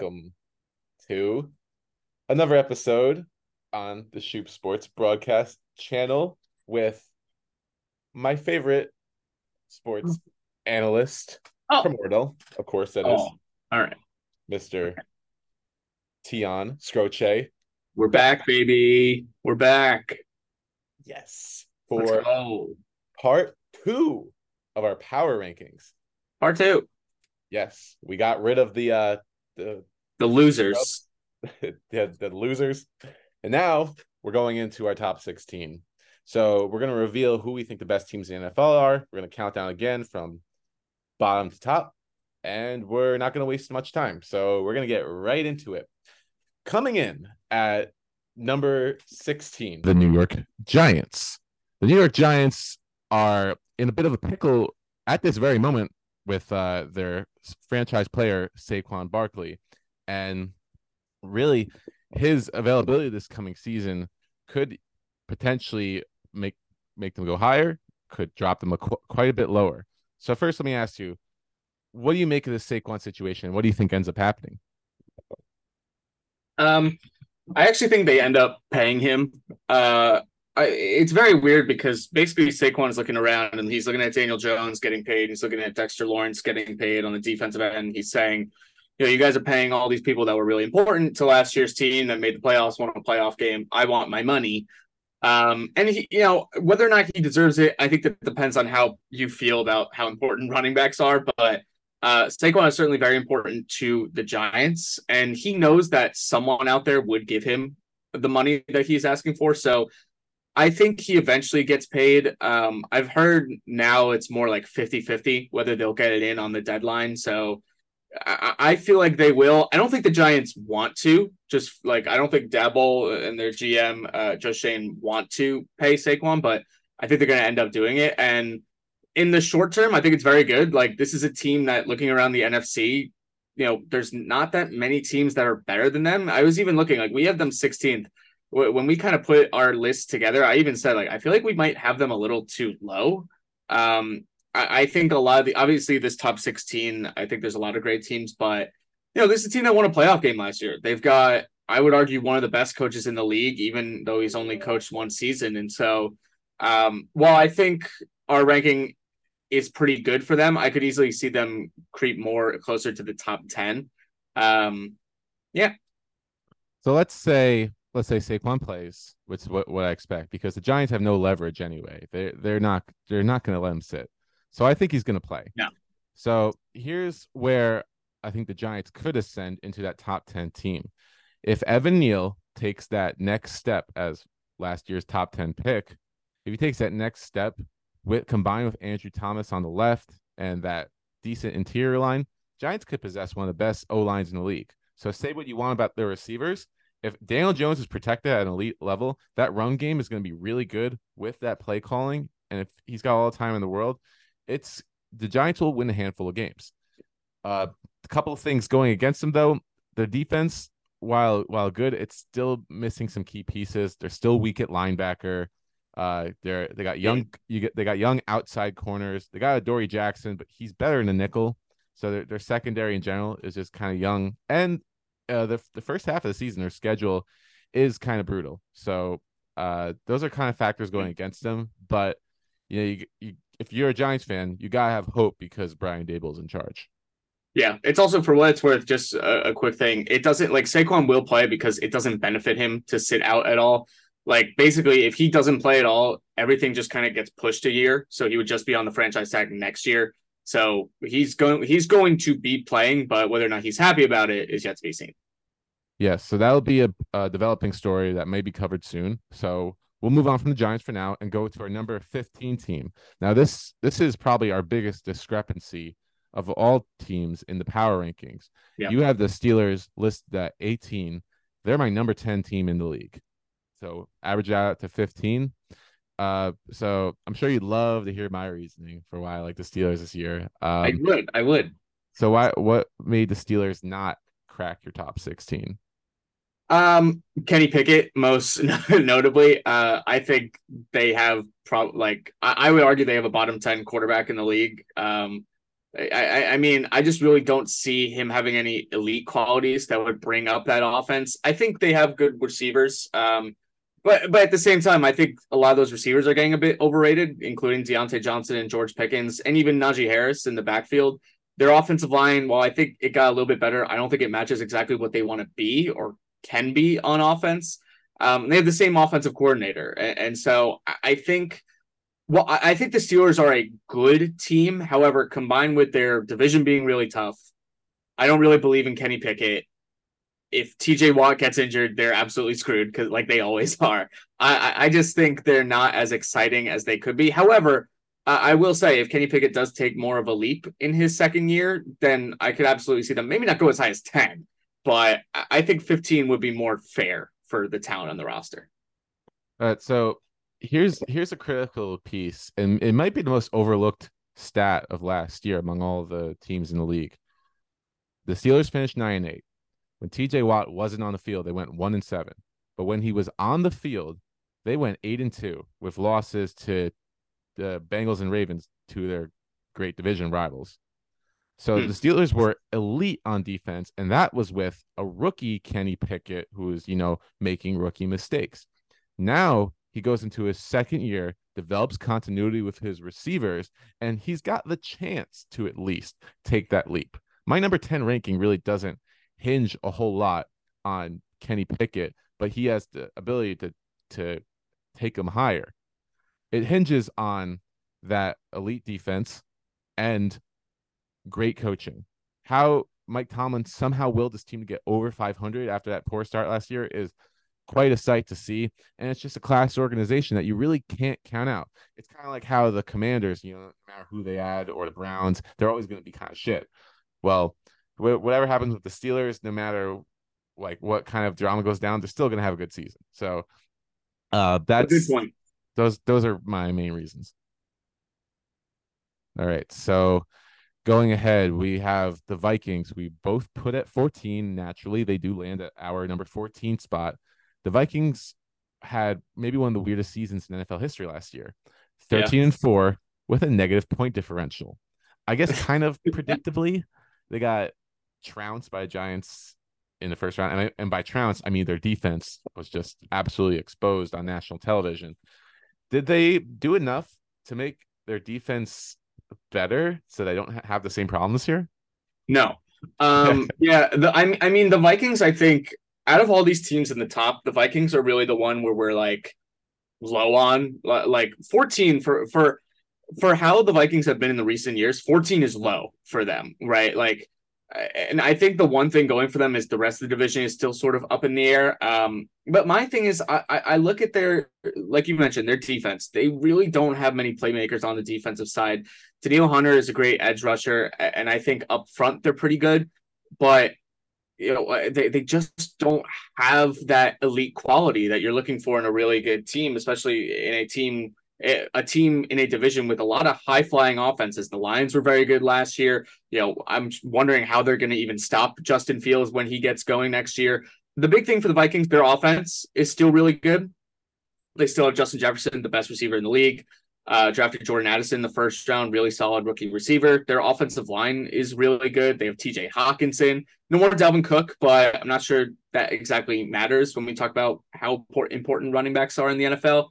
welcome to another episode on the Schup Sports broadcast channel with my favorite sports analyst, Oh. Primordial, of course, that is Oh, all right. Mr. Tian Skroce. We're back, baby. We're back. Yes, for part two of our power rankings. Part two. Yes, we got rid of the uh the The losers. the, the losers. And now we're going into our top 16. So we're going to reveal who we think the best teams in the NFL are. We're going to count down again from bottom to top. And we're not going to waste much time. So we're going to get right into it. Coming in at number 16, the New York Giants. The New York Giants are in a bit of a pickle at this very moment with uh, their franchise player, Saquon Barkley. And really his availability this coming season could potentially make make them go higher, could drop them a, qu- quite a bit lower. So first, let me ask you, what do you make of this Saquon situation? What do you think ends up happening? Um, I actually think they end up paying him. Uh, I, it's very weird because basically Saquon is looking around and he's looking at Daniel Jones getting paid. He's looking at Dexter Lawrence getting paid on the defensive end. He's saying, you know, you guys are paying all these people that were really important to last year's team that made the playoffs, won a playoff game. I want my money. Um, and he, you know, whether or not he deserves it, I think that depends on how you feel about how important running backs are. But uh, Saquon is certainly very important to the Giants, and he knows that someone out there would give him the money that he's asking for. So I think he eventually gets paid. Um, I've heard now it's more like 50 50 whether they'll get it in on the deadline. So I, feel like they will. I don't think the Giants want to. Just like I don't think Daboll and their GM uh, Joe Schoen want to pay Saquon, but I think they're going to end up doing it. And in the short term, I think it's very good. Like this is a team that looking around the NFC, you know, there's not that many teams that are better than them. I was even looking like we have them 16th. When we kind of put our list together, I even said like I feel like we might have them a little too low. Um, I, I think a lot of the obviously this top 16, I think there's a lot of great teams, but you know, this is a team that won a playoff game last year. They've got, I would argue, one of the best coaches in the league, even though he's only coached one season. And so, um, while I think our ranking is pretty good for them, I could easily see them creep more closer to the top 10. Um, yeah. So let's say let's say Saquon plays, which is what, what I expect, because the Giants have no leverage anyway. They they're not they're not going to let him sit. So I think he's going to play. Yeah. So here's where I think the Giants could ascend into that top 10 team. If Evan Neal takes that next step as last year's top 10 pick, if he takes that next step with combined with Andrew Thomas on the left and that decent interior line, Giants could possess one of the best O lines in the league. So say what you want about their receivers. If Daniel Jones is protected at an elite level, that run game is going to be really good with that play calling. And if he's got all the time in the world, it's the Giants will win a handful of games. Uh, a couple of things going against them though. The defense, while while good, it's still missing some key pieces. They're still weak at linebacker. Uh, they're they got young you get they got young outside corners. They got Adoree' Jackson, but he's better in the nickel. So their their secondary in general is just kind of young. And uh, the the first half of the season, their schedule is kind of brutal. So uh, those are kind of factors going against them. But you know, you, you if you're a Giants fan, you gotta have hope because Brian Daboll's in charge. Yeah, it's also for what it's worth. Just a, a quick thing. It doesn't like Saquon will play because it doesn't benefit him to sit out at all. Like basically, if he doesn't play at all, everything just kind of gets pushed a year. So he would just be on the franchise tag next year. So he's going he's going to be playing, but whether or not he's happy about it is yet to be seen. Yes, so that'll be a, a developing story that may be covered soon. So we'll move on from the Giants for now and go to our number 15 team. Now this this is probably our biggest discrepancy of all teams in the power rankings. Yeah. You have the Steelers listed at 18. They're my number 10 team in the league. So average out to 15. Uh, so I'm sure you'd love to hear my reasoning for why I like the Steelers this year. Um, I would, I would. so why what made the Steelers not crack your top 16? Um, Kenny Pickett, most notably, uh, I think they have probably like I, I would argue they have a bottom ten quarterback in the league. Um, I, I mean, I just really don't see him having any elite qualities that would bring up that offense. I think they have good receivers. Um, but but at the same time, I think a lot of those receivers are getting a bit overrated, including Diontae Johnson and George Pickens, and even Najee Harris in the backfield. Their offensive line, while I think it got a little bit better, I don't think it matches exactly what they want to be or can be on offense. Um, they have the same offensive coordinator, and, and so I think well, I think the Steelers are a good team. However, combined with their division being really tough, I don't really believe in Kenny Pickett. If TJ Watt gets injured, they're absolutely screwed because, like they always are. I, I just think they're not as exciting as they could be. However, I will say if Kenny Pickett does take more of a leap in his second year, then I could absolutely see them maybe not go as high as 10, but I think 15 would be more fair for the talent on the roster. All right. So here's here's a critical piece, and it might be the most overlooked stat of last year among all the teams in the league. The Steelers finished nine and eight. When TJ Watt wasn't on the field, they went one and seven. But when he was on the field, they went eight and two with losses to the Bengals and Ravens, to their great division rivals. So hmm. the Steelers were elite on defense, and that was with a rookie Kenny Pickett, who was, you know, making rookie mistakes. Now he goes into his second year, develops continuity with his receivers, and he's got the chance to at least take that leap. My number 10 ranking really doesn't hinge a whole lot on Kenny Pickett, but he has the ability to to take him higher. It hinges on that elite defense and great coaching. How Mike Tomlin somehow willed his team to get over 500 after that poor start last year is quite a sight to see. And it's just a class organization that you really can't count out. It's kind of like how the commanders, you know, no matter who they add or the Browns, they're always going to be kind of shit. Well, whatever happens with the Steelers, no matter like what kind of drama goes down, they're still going to have a good season. So uh, that's a good point. Those those are my main reasons. All right, so going ahead, we have the Vikings. We both put at 14. Naturally, they do land at our number 14 spot the Vikings had maybe one of the weirdest seasons in NFL history last year 13 yeah. and 4 with a negative point differential. I guess kind of predictably, they got trounced by Giants in the first round. And, I, and by trounce, I mean their defense was just absolutely exposed on national television. Did they do enough to make their defense better so they don't have the same problems here? No. Um, yeah, the, I, I mean, the Vikings, I think, out of all these teams in the top, the Vikings are really the one where we're like low on. Like 14 for for for how the Vikings have been in the recent years, 14 is low for them, right? Like and I think the one thing going for them is the rest of the division is still sort of up in the air. Um, but my thing is, I, I look at their, like you mentioned, their defense. They really don't have many playmakers on the defensive side. Danielle Hunter is a great edge rusher, and I think up front they're pretty good. But you know uh, they, they just don't have that elite quality that you're looking for in a really good team especially in a team a team in a division with a lot of high flying offenses the lions were very good last year you know i'm wondering how they're going to even stop justin fields when he gets going next year the big thing for the vikings their offense is still really good they still have justin jefferson the best receiver in the league uh, drafted Jordan Addison the first round, really solid rookie receiver. Their offensive line is really good. They have TJ Hockenson. No more Dalvin Cook, but I'm not sure that exactly matters when we talk about how important running backs are in the NFL.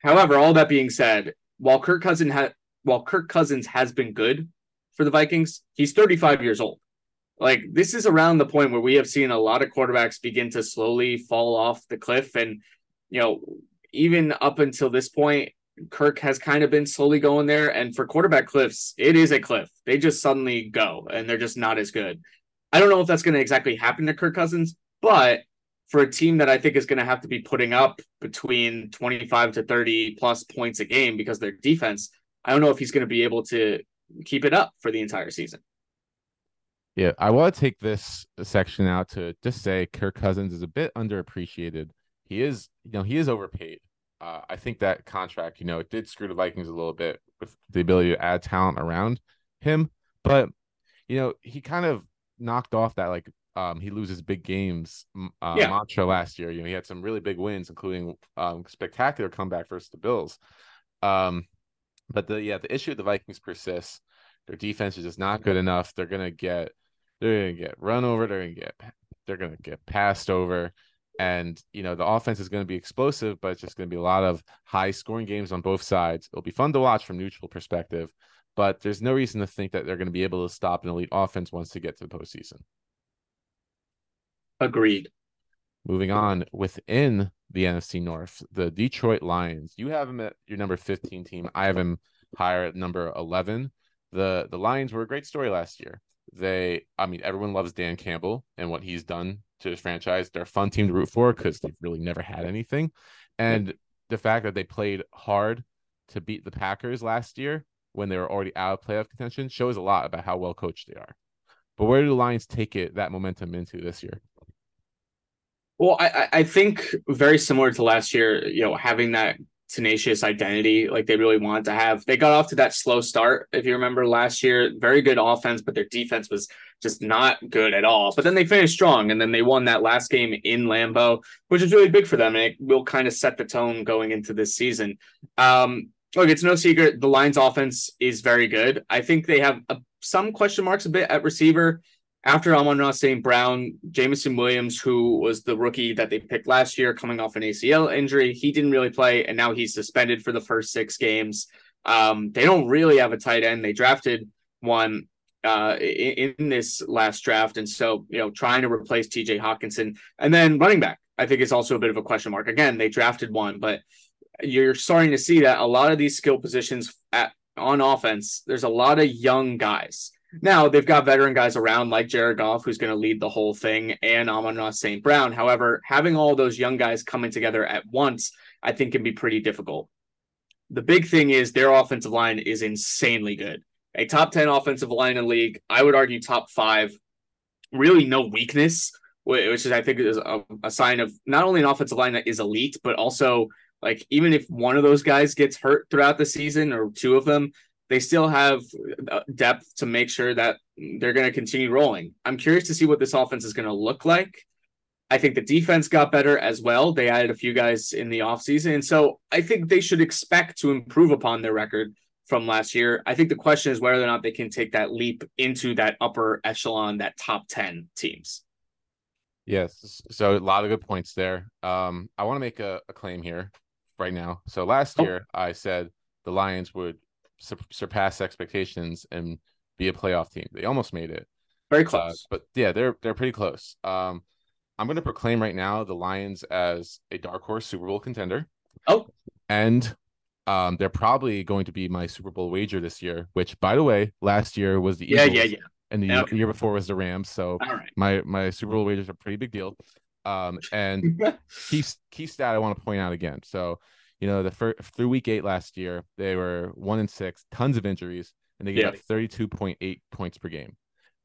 However, all that being said, while Kirk Cousins had while Kirk Cousins has been good for the Vikings, he's 35 years old. Like this is around the point where we have seen a lot of quarterbacks begin to slowly fall off the cliff and you know even up until this point Kirk has kind of been slowly going there. And for quarterback cliffs, it is a cliff. They just suddenly go and they're just not as good. I don't know if that's going to exactly happen to Kirk Cousins, but for a team that I think is going to have to be putting up between 25 to 30 plus points a game because their defense, I don't know if he's going to be able to keep it up for the entire season. Yeah, I want to take this section out to just say Kirk Cousins is a bit underappreciated. He is, you know, he is overpaid uh, I think that contract, you know, it did screw the Vikings a little bit with the ability to add talent around him. But, you know, he kind of knocked off that like um, he loses big games uh, yeah. mantra last year. You know, he had some really big wins, including um, spectacular comeback versus the Bills. Um, but the yeah, the issue with the Vikings persists. Their defense is just not good enough. They're gonna get they're gonna get run over. They're gonna get they're gonna get passed over. And you know the offense is going to be explosive, but it's just going to be a lot of high scoring games on both sides. It'll be fun to watch from neutral perspective, but there's no reason to think that they're going to be able to stop an elite offense once they get to the postseason. Agreed. Moving on within the NFC North, the Detroit Lions. You have them at your number 15 team. I have them higher at number 11. The the Lions were a great story last year. They, I mean, everyone loves Dan Campbell and what he's done to his franchise. They're a fun team to root for because they've really never had anything. And the fact that they played hard to beat the Packers last year when they were already out of playoff contention shows a lot about how well coached they are. But where do the Lions take it that momentum into this year? Well, I, I think very similar to last year, you know, having that tenacious identity like they really wanted to have. They got off to that slow start, if you remember last year. Very good offense, but their defense was just not good at all. But then they finished strong, and then they won that last game in Lambeau, which is really big for them, and it will kind of set the tone going into this season. Um, look, it's no secret the Lions' offense is very good. I think they have a, some question marks a bit at receiver after Amon-Ra St. Brown, Jameson Williams, who was the rookie that they picked last year, coming off an ACL injury, he didn't really play, and now he's suspended for the first six games. Um, they don't really have a tight end. They drafted one uh, in, in, this last draft, and so you know, trying to replace T.J. Hockenson, and then running back, I think is also a bit of a question mark. Again, they drafted one, but you're starting to see that a lot of these skill positions at on offense, there's a lot of young guys now they've got veteran guys around like Jared Goff, who's going to lead the whole thing, and Amon-Ra St. Brown. However, having all those young guys coming together at once, I think can be pretty difficult. The big thing is their offensive line is insanely good. A top 10 offensive line in the league, I would argue top five, really no weakness, which is, I think, is a, a sign of not only an offensive line that is elite, but also like even if one of those guys gets hurt throughout the season or two of them, they still have uh, depth to make sure that they're going to continue rolling. I'm curious to see what this offense is going to look like. I think the defense got better as well. They added a few guys in the offseason. And so I think they should expect to improve upon their record from last year. I think the question is whether or not they can take that leap into that upper echelon, that top 10 teams. Yes. So a lot of good points there. Um, I want to make a, a, claim here right now. So last oh. year I said the Lions would sur- surpass expectations and be a playoff team. They almost made it. Very uh, close. Uh, but yeah, they're they're pretty close. Um, I'm going to proclaim right now the Lions as a dark horse Super Bowl contender. Oh, and um, they're probably going to be my Super Bowl wager this year. Which, by the way, last year was the Eagles, yeah, yeah, yeah, and the okay. year before was the Rams. So my my Super Bowl wagers are a pretty big deal. Um, and key key stat I want to point out again. So you know, the first through week eight last year, they were one and six, tons of injuries, and they gave yeah. up 32.8 points per game.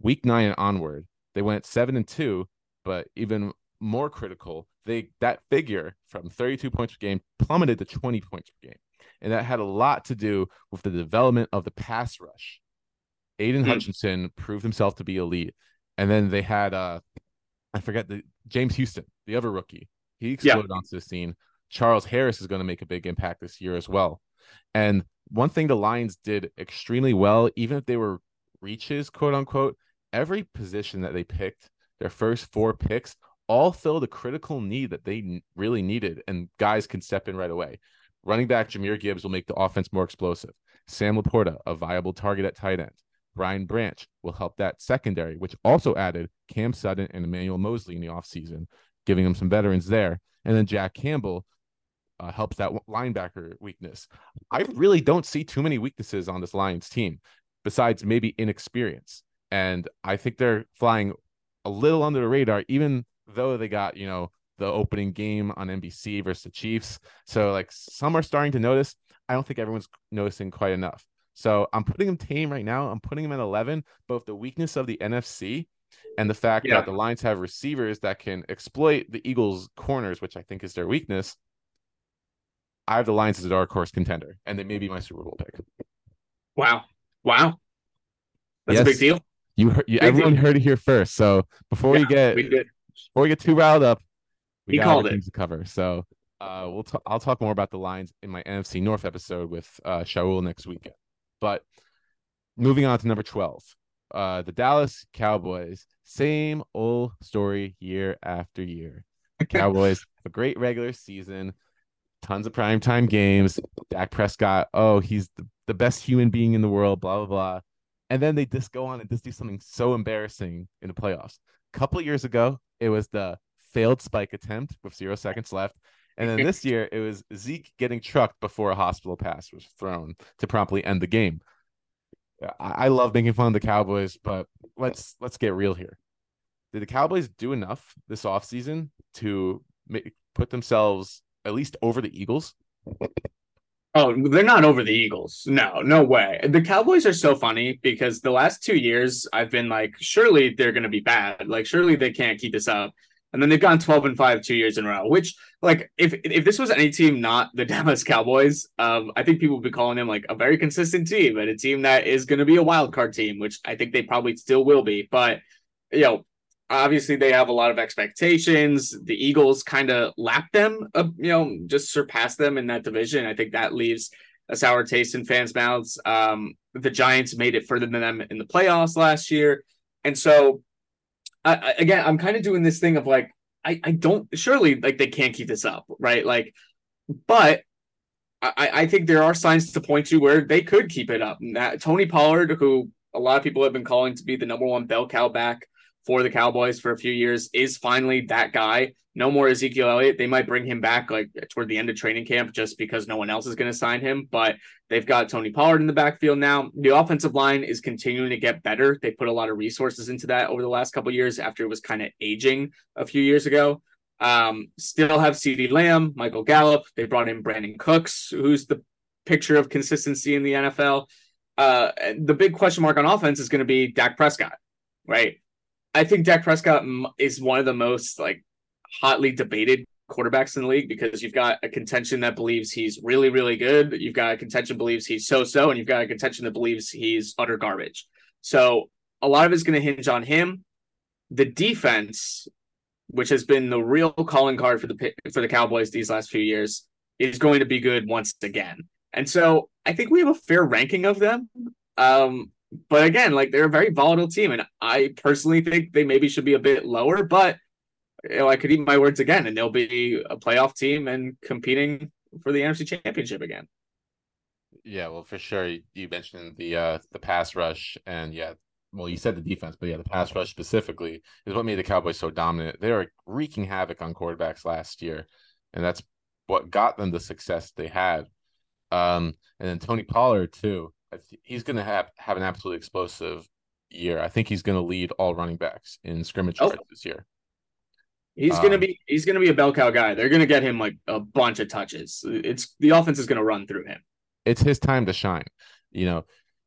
Week nine and onward, they went seven and two, but even more critical, they that figure from 32 points per game plummeted to 20 points per game. And that had a lot to do with the development of the pass rush. Aidan mm. Hutchinson proved himself to be elite. And then they had uh I forget the James Houston, the other rookie. He exploded yeah. onto the scene. Charles Harris is going to make a big impact this year as well. And one thing the Lions did extremely well, even if they were reaches, quote unquote, every position that they picked, their first four picks, all filled a critical need that they really needed, and guys can step in right away. Running back Jahmyr Gibbs will make the offense more explosive. Sam LaPorta, a viable target at tight end. Brian Branch will help that secondary, which also added Cam Sutton and Emmanuel Moseley in the offseason, giving them some veterans there. And then Jack Campbell uh, helps that linebacker weakness. I really don't see too many weaknesses on this Lions team besides maybe inexperience. And I think they're flying a little under the radar, even though they got, you know, the opening game on NBC versus the Chiefs. So, like, some are starting to notice. I don't think everyone's noticing quite enough. So, I'm putting them tame right now. I'm putting them at 11. Both the weakness of the NFC and the fact yeah. that the Lions have receivers that can exploit the Eagles' corners, which I think is their weakness, I have the Lions as a dark horse contender, and they may be my Super Bowl pick. Wow, wow, that's yes. a big deal. You, heard, you everyone deal. heard it here first. So before yeah, we get we before we get too riled up, we he got called it to cover. So uh, we'll t- I'll talk more about the Lions in my NFC North episode with uh, Shaul next weekend. But moving on to number 12. Uh, the Dallas Cowboys, same old story year after year. The Cowboys have a great regular season, tons of primetime games. Dak Prescott, oh, he's the, the best human being in the world, blah, blah, blah. And then they just go on and just do something so embarrassing in the playoffs. A couple years ago, it was the failed spike attempt with zero seconds left. And then this year, it was Zeke getting trucked before a hospital pass was thrown to promptly end the game. I, I love making fun of the Cowboys, but let's let's get real here. Did the Cowboys do enough this offseason to make, put themselves at least over the Eagles? Oh, they're not over the Eagles. No, no way. The Cowboys are so funny because the last two years I've been like, surely they're going to be bad. Like, surely they can't keep this up and then they've gone 12 and 5 two years in a row which like if if this was any team not the dallas cowboys um i think people would be calling them like a very consistent team and a team that is going to be a wild card team which i think they probably still will be but you know obviously they have a lot of expectations the eagles kind of lap them uh, you know just surpass them in that division i think that leaves a sour taste in fans mouths um the giants made it further than them in the playoffs last year and so I, again, I'm kind of doing this thing of like, I, I don't surely like they can't keep this up, right? Like, but I, I think there are signs to point to where they could keep it up. And That Tony Pollard, who a lot of people have been calling to be the number one bell cow back for the Cowboys for a few years, is finally that guy. No more Ezekiel Elliott. They might bring him back like toward the end of training camp just because no one else is going to sign him. But they've got Tony Pollard in the backfield now. The offensive line is continuing to get better. They put a lot of resources into that over the last couple years after it was kind of aging a few years ago. Um, still have CeeDee Lamb, Michael Gallup. They brought in Brandin Cooks, who's the picture of consistency in the NFL. Uh, the big question mark on offense is going to be Dak Prescott, right? I think Dak Prescott is one of the most like hotly debated quarterbacks in the league because you've got a contention that believes he's really, really good. You've got a contention believes he's so so, and you've got a contention that believes he's utter garbage. So a lot of it's going to hinge on him. The defense, which has been the real calling card for the for the Cowboys these last few years, is going to be good once again. And so I think we have a fair ranking of them. Um, but again, like they're a very volatile team, and I personally think they maybe should be a bit lower. But you know, I could eat my words again, and they'll be a playoff team and competing for the NFC Championship again. Yeah, well, for sure. You mentioned the uh the pass rush, and yeah, well, you said the defense, but yeah, the pass rush specifically is what made the Cowboys so dominant. They were wreaking havoc on quarterbacks last year, and that's what got them the success they had. Um, and then Tony Pollard too. He's going to have have an absolutely explosive year. I think he's going to lead all running backs in scrimmage oh. this year. He's um, gonna be he's gonna be a bell cow guy. They're gonna get him like a bunch of touches. It's the offense is gonna run through him. It's his time to shine. You know,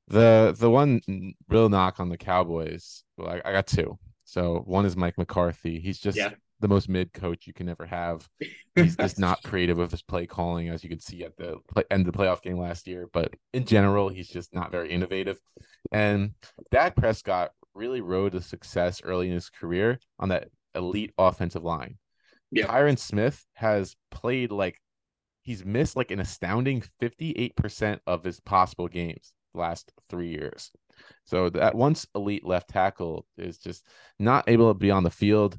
the the one real knock on the Cowboys. Well, I, I got two. So one is Mike McCarthy. He's just yeah. The most mid coach you can ever have. He's just not creative with his play calling, as you could see at the play, end of the playoff game last year. But in general, he's just not very innovative. And Dak Prescott really rode to success early in his career on that elite offensive line. Yeah. Tyron Smith has played like he's missed like an astounding 58% of his possible games last three years. So that once elite left tackle is just not able to be on the field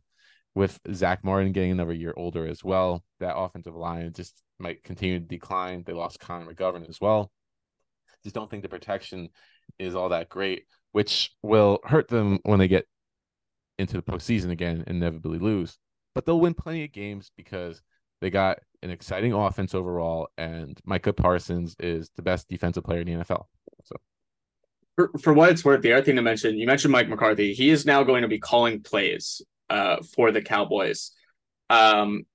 with Zack Martin getting another year older as well. That offensive line just might continue to decline. They lost Connor McGovern as well. Just don't think the protection is all that great, which will hurt them when they get into the postseason again and inevitably lose. But they'll win plenty of games because they got an exciting offense overall, and Micah Parsons is the best defensive player in the NFL. So, for, for what it's worth, the other thing to mention, you mentioned Mike McCarthy. He is now going to be calling plays uh, for the Cowboys. Um,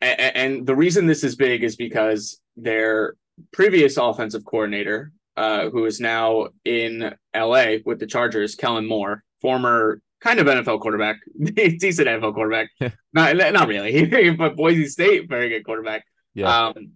and, and the reason this is big is because their previous offensive coordinator, uh, who is now in LA with the Chargers, Kellen Moore, former kind of NFL quarterback, decent NFL quarterback. not not really, but Boise State, very good quarterback. Yeah. Um,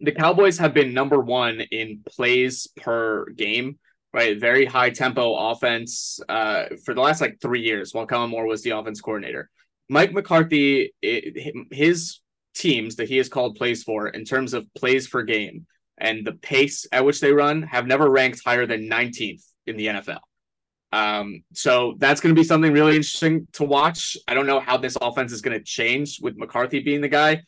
the Cowboys have been number one in plays per game, right? Very high tempo offense uh, for the last like three years while Kellen Moore was the offense coordinator. Mike McCarthy, it, his teams that he has called plays for in terms of plays per game and the pace at which they run have never ranked higher than 19th in the NFL. Um, so that's going to be something really interesting to watch. I don't know how this offense is going to change with McCarthy being the guy.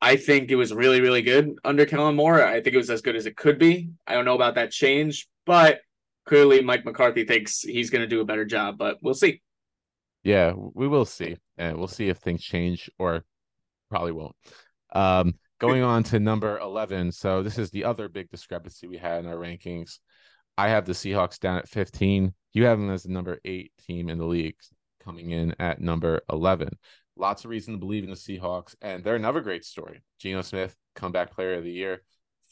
I think it was really, really good under Kellen Moore. I think it was as good as it could be. I don't know about that change, but clearly Mike McCarthy thinks he's going to do a better job, but we'll see. Yeah, we will see. And we'll see if things change or probably won't. Um, going on to number 11. So this is the other big discrepancy we had in our rankings. I have the Seahawks down at 15. You have them as the number eight team in the league, coming in at number 11. Lots of reason to believe in the Seahawks, and they're another great story. Geno Smith, comeback player of the year,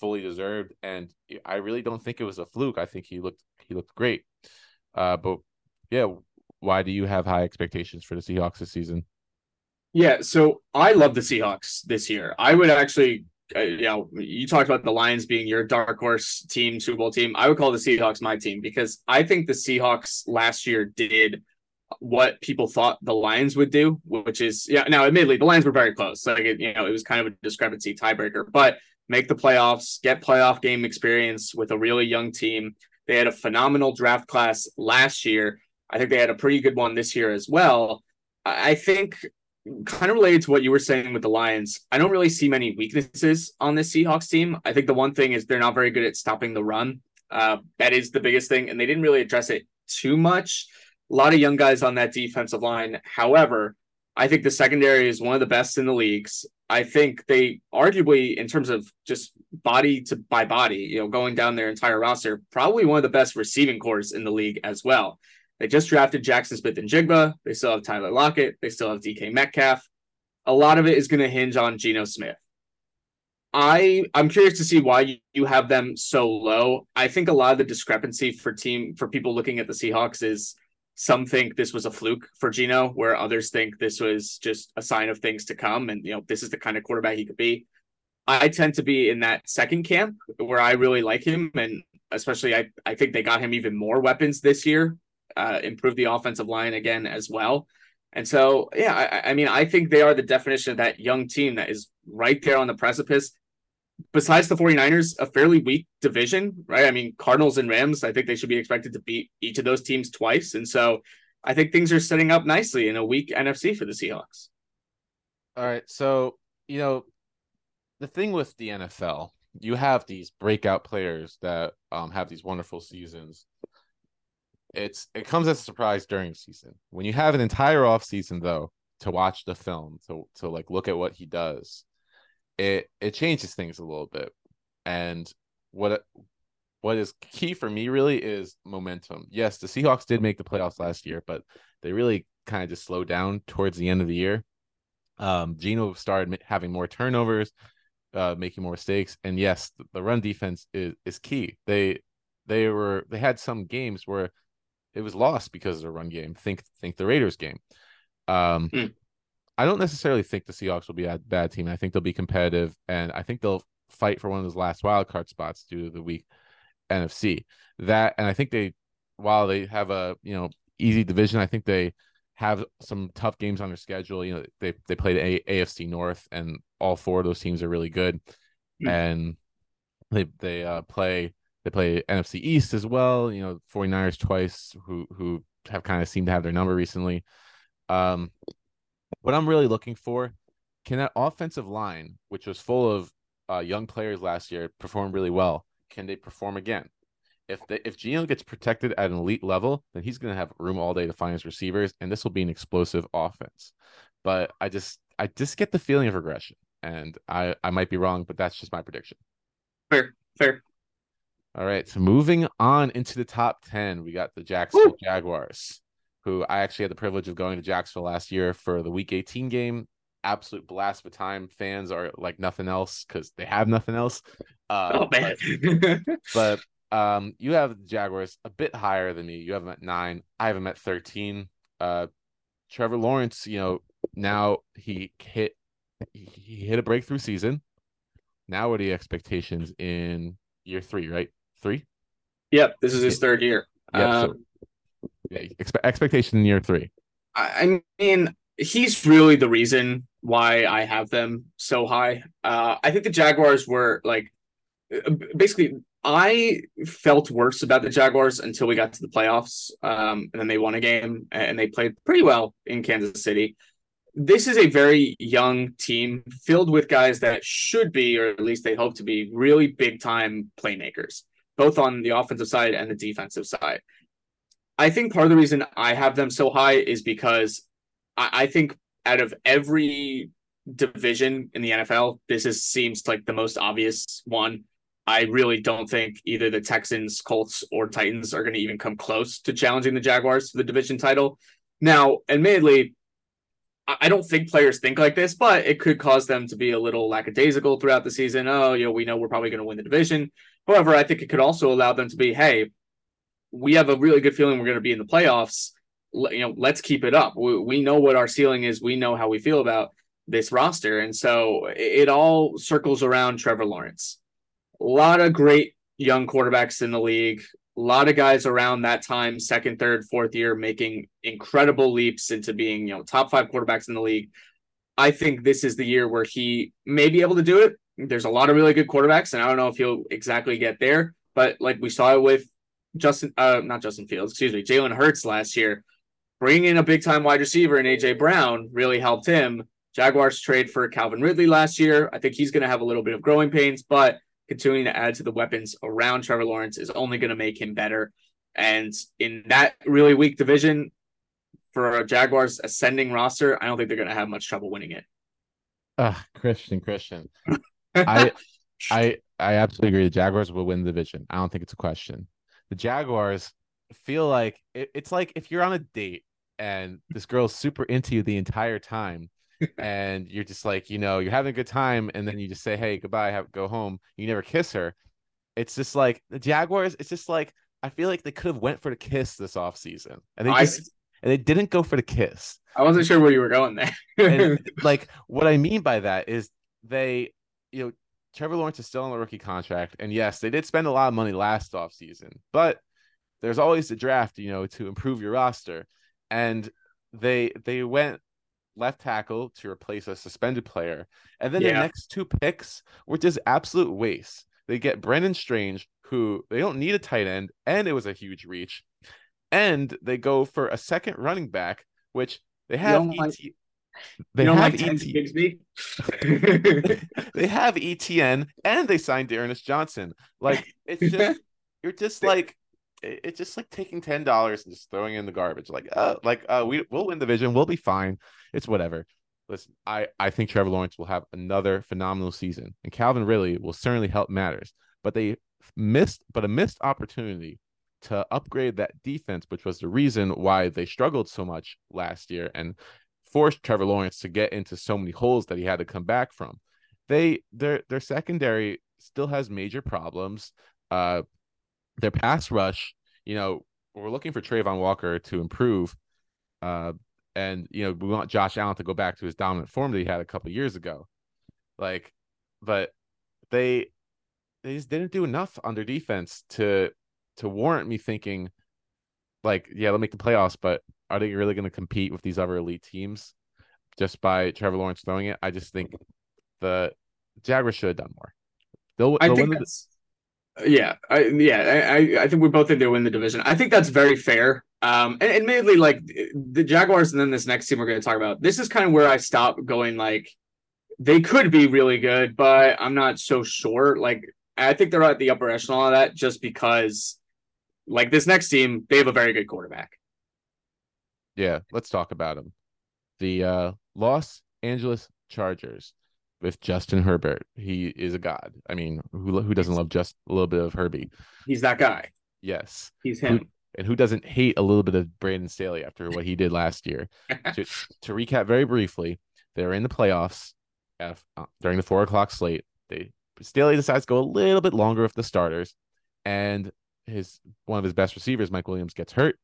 fully deserved, and I really don't think it was a fluke. I think he looked he looked great. Uh, but yeah, why do you have high expectations for the Seahawks this season? Yeah, so I love the Seahawks this year. I would actually, uh, you know, you talked about the Lions being your dark horse team, Super Bowl team. I would call the Seahawks my team because I think the Seahawks last year did what people thought the Lions would do, which is yeah. Now, admittedly, the Lions were very close. Like it, you know, it was kind of a discrepancy tiebreaker, but make the playoffs, get playoff game experience with a really young team. They had a phenomenal draft class last year. I think they had a pretty good one this year as well. I think kind of related to what you were saying with the Lions, I don't really see many weaknesses on this Seahawks team. I think the one thing is they're not very good at stopping the run. Uh, that is the biggest thing, and they didn't really address it too much. A lot of young guys on that defensive line. However, I think the secondary is one of the best in the leagues. I think they arguably, in terms of just body to by body, you know, going down their entire roster, probably one of the best receiving cores in the league as well. They just drafted Jackson Smith-Njigba. They still have Tyler Lockett. They still have DK Metcalf. A lot of it is going to hinge on Geno Smith. I I'm curious to see why you, you have them so low. I think a lot of the discrepancy for team for people looking at the Seahawks is some think this was a fluke for Geno, where others think this was just a sign of things to come, and you know this is the kind of quarterback he could be. I tend to be in that second camp where I really like him, and especially I I think they got him even more weapons this year uh, improve the offensive line again as well. And so, yeah, I, I, mean, I think they are the definition of that young team that is right there on the precipice. Besides the 49ers, a fairly weak division, right? I mean, Cardinals and Rams, I think they should be expected to beat each of those teams twice. And so I think things are setting up nicely in a weak NFC for the Seahawks. All right. So, you know, the thing with the NFL, you have these breakout players that um, have these wonderful seasons it's it comes as a surprise during season. When you have an entire off season though to watch the film, to to like look at what he does, it it changes things a little bit. And what what is key for me really is momentum. Yes, the Seahawks did make the playoffs last year, but they really kind of just slowed down towards the end of the year. Um, Geno started having more turnovers, uh, making more mistakes, and yes, the, the run defense is is key. They they were they had some games where it was lost because of the run game. Think think the Raiders game. Um, mm. I don't necessarily think the Seahawks will be a bad team. I think they'll be competitive, and I think they'll fight for one of those last wild card spots due to the weak NFC. That and I think they, while they have a you know easy division, I think they have some tough games on their schedule. You know they they played a- AFC North, and all four of those teams are really good, mm. and they they uh, play they play NFC East as well. You know, 49ers twice, who who have kind of seemed to have their number recently. Um, what I'm really looking for, can that offensive line, which was full of uh, young players last year, perform really well? Can they perform again? If they, if Geno gets protected at an elite level, then he's going to have room all day to find his receivers, and this will be an explosive offense. But I just I just get the feeling of regression, and I I might be wrong, but that's just my prediction. Fair, fair. All right. So moving on into the top 10, we got the Jacksonville Woo! Jaguars, who I actually had the privilege of going to Jacksonville last year for the week 18 game. Absolute blast of a time. Fans are like nothing else because they have nothing else. Uh, oh, man. but, but um, you have the Jaguars a bit higher than me. You have them at nine. I have them at 13. Uh, Trevor Lawrence, you know, now he hit he hit a breakthrough season. Now, what are the expectations in year three, right? three. Yep, this is his third year. Yep, um, so, expe- expectation in year three. I mean, he's really the reason why I have them so high. Uh, I think the Jaguars were like basically I felt worse about the Jaguars until we got to the playoffs. Um, and then they won a game and they played pretty well in Kansas City. This is a very young team filled with guys that should be, or at least they hope to be, really big time playmakers, both on the offensive side and the defensive side. I think part of the reason I have them so high is because I, I think out of every division in the NFL, this is seems like the most obvious one I really don't think either the Texans, Colts, or Titans are going to even come close to challenging the Jaguars for the division title. Now, admittedly, I don't think players think like this, but it could cause them to be a little lackadaisical throughout the season. Oh, you know, we know we're probably going to win the division. However, I think it could also allow them to be, hey, we have a really good feeling we're going to be in the playoffs. You know, let's keep it up. We, we know what our ceiling is. We know how we feel about this roster, and so it all circles around Trevor Lawrence a lot of great young quarterbacks in the league. A lot of guys around that time, second, third, fourth year, making incredible leaps into being, you know, top five quarterbacks in the league. I think this is the year where he may be able to do it. There's a lot of really good quarterbacks, and I don't know if he'll exactly get there, but like we saw it with Justin, uh, not Justin Fields, excuse me, Jalen Hurts last year, bringing in a big time wide receiver and AJ Brown really helped him. Jaguars trade for Calvin Ridley last year. I think he's going to have a little bit of growing pains, but continuing to add to the weapons around Trevor Lawrence is only going to make him better. And in that really weak division for a Jaguars ascending roster, I don't think they're going to have much trouble winning it. Uh, Christian, Christian. I I I absolutely agree. The Jaguars will win the division. I don't think it's a question. The Jaguars feel like it, it's like if you're on a date and this girl's super into you the entire time and you're just like, you know, you're having a good time, and then you just say, "Hey, goodbye, have go home." You never kiss her. It's just like the Jaguars. It's just like I feel like they could have went for the kiss this off season, and they just I, and they didn't go for the kiss. I wasn't sure where you were going there. and like what I mean by that is they, you know, Trevor Lawrence is still on the rookie contract, and yes, they did spend a lot of money last off season, but there's always the draft, you know, to improve your roster, and they they went left tackle to replace a suspended player. And then yeah. the next two picks were just absolute waste. They get Brenton Strange, who they don't need a tight end, and it was a huge reach. And they go for a second running back, which they have ET. Like, they have like ET. they have ETN and they signed D'Ernest Johnson. Like it's just you're just like it's just like taking ten dollars and just throwing in the garbage. Like, uh, like uh, we we'll win the division, we'll be fine. It's whatever. Listen, I I think Trevor Lawrence will have another phenomenal season, and Calvin Ridley will certainly help matters. But they missed, but a missed opportunity to upgrade that defense, which was the reason why they struggled so much last year and forced Trevor Lawrence to get into so many holes that he had to come back from. They their their secondary still has major problems. Uh, their pass rush, you know, we're looking for Travon Walker to improve. Uh, and you know, we want Josh Allen to go back to his dominant form that he had a couple years ago. Like, but they they just didn't do enough on their defense to to warrant me thinking like, yeah, they'll make the playoffs, but are they really going to compete with these other elite teams just by Trevor Lawrence throwing it? I just think the Jaguars should have done more. They'll, I they'll think that's, yeah, I, yeah, I, I think we both think they'll win the division. I think that's very fair. Um, and admittedly, like the Jaguars and then this next team we're going to talk about, this is kind of where I stop going. Like they could be really good, but I'm not so sure. Like I think they're at the upper echelon of that just because, like this next team, they have a very good quarterback. Yeah, let's talk about them. The uh, Los Angeles Chargers with Justin Herbert. He is a god. I mean, who who doesn't love just a little bit of Herbie? He's that guy. Yes, he's him. Who, and who doesn't hate a little bit of Brandon Staley after what he did last year? to, to recap very briefly, they're in the playoffs at, uh, during the four o'clock slate. They Staley decides to go a little bit longer with the starters, and his one of his best receivers, Mike Williams, gets hurt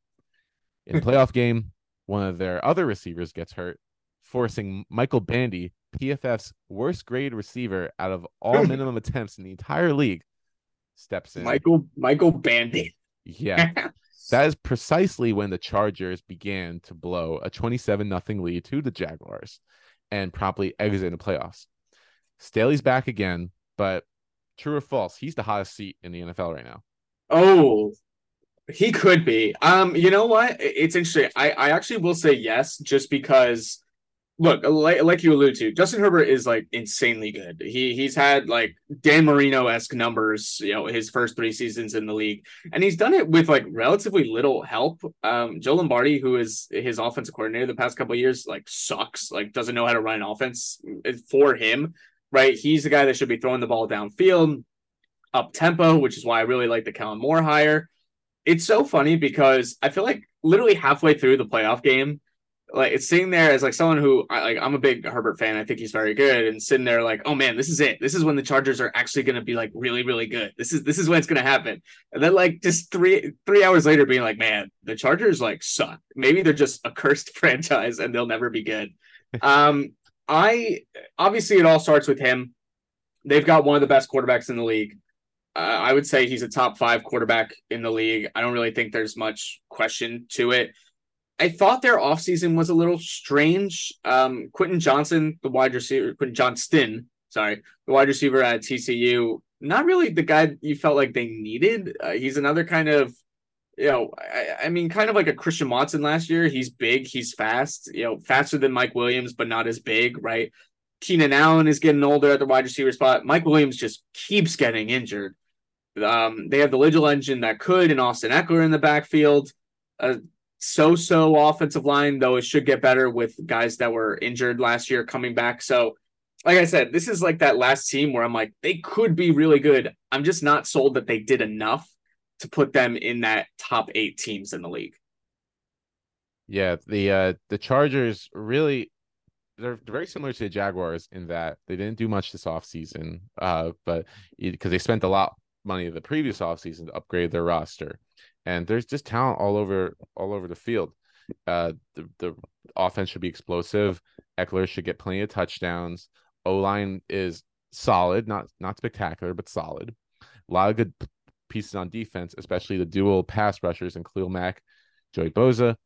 in the playoff game. One of their other receivers gets hurt, forcing Michael Bandy PFF's worst grade receiver out of all hmm. minimum attempts in the entire league steps in. Michael Michael Bandy. Yeah. that is precisely when the Chargers began to blow a 27 nothing lead to the Jaguars and promptly exit the playoffs. Staley's back again, but True or false? He's the hottest seat in the NFL right now. Oh, he could be. Um, you know what? It's interesting. I I actually will say yes, just because. Look, like, like you alluded to, Justin Herbert is like insanely good. He he's had like Dan Marino esque numbers, you know, his first three seasons in the league, and he's done it with like relatively little help. Um, Joe Lombardi, who is his offensive coordinator the past couple years, like sucks, like doesn't know how to run an offense for him. Right, he's the guy that should be throwing the ball downfield, up tempo, which is why I really like the Kellen Moore hire it's so funny because I feel like literally halfway through the playoff game, like it's sitting there as like someone who I like I'm a big Herbert fan. I think he's very good and sitting there like, oh man, this is it. This is when the Chargers are actually gonna be like really, really good. This is this is when it's gonna happen. And then like just three three hours later being like, man, the Chargers like suck. Maybe they're just a cursed franchise and they'll never be good. um I obviously it all starts with him. They've got one of the best quarterbacks in the league I would say he's a top five quarterback in the league. I don't really think there's much question to it. I thought their offseason was a little strange. Um, Quentin Johnson, the wide receiver, Quentin Johnston, sorry, the wide receiver at TCU, not really the guy you felt like they needed. Uh, he's another kind of, you know, I, I, mean, kind of like a Christian Watson last year. He's big, he's fast, you know, faster than Mike Williams, but not as big, right? Keenan Allen is getting older at the wide receiver spot. Mike Williams just keeps getting injured. Um, they have the Little engine that could, and Austin Ekeler in the backfield. A so-so offensive line, though it should get better with guys that were injured last year coming back. So, like I said, this is like that last team where I'm like, they could be really good. I'm just not sold that they did enough to put them in that top eight teams in the league. Yeah, the uh the Chargers really they're very similar to the Jaguars in that they didn't do much this offseason, uh, but because they spent a lot money of the previous offseason to upgrade their roster. And there's just talent all over all over the field. Uh, the, the offense should be explosive. Ekeler should get plenty of touchdowns. O line is solid, not not spectacular, but solid. A lot of good pieces on defense, especially the dual pass rushers and Khalil Mack, Joey Bosa.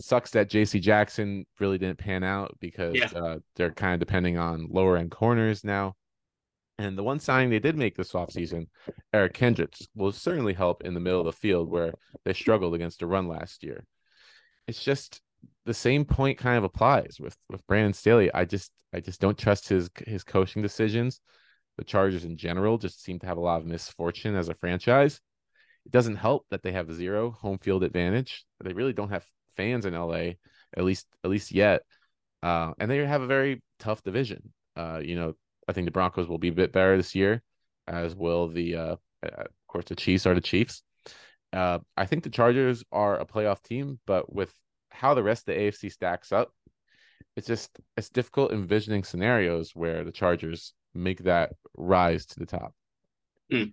Sucks that J.C. Jackson really didn't pan out because yeah. uh, they're kind of depending on lower end corners now. And the one signing they did make this offseason, Eric Kendricks, will certainly help in the middle of the field where they struggled against a run last year. It's just the same point kind of applies with with Brandon Staley. I just I just don't trust his his coaching decisions. The Chargers in general just seem to have a lot of misfortune as a franchise. It doesn't help that they have zero home field advantage. They really don't have fans in LA, at least at least yet. Uh, and they have a very tough division. Uh, you know, I think the Broncos will be a bit better this year, as will the, uh, uh, of course, the Chiefs are the Chiefs. Uh, I think the Chargers are a playoff team, but with how the rest of the AFC stacks up, it's just it's difficult envisioning scenarios where the Chargers make that rise to the top. Mm.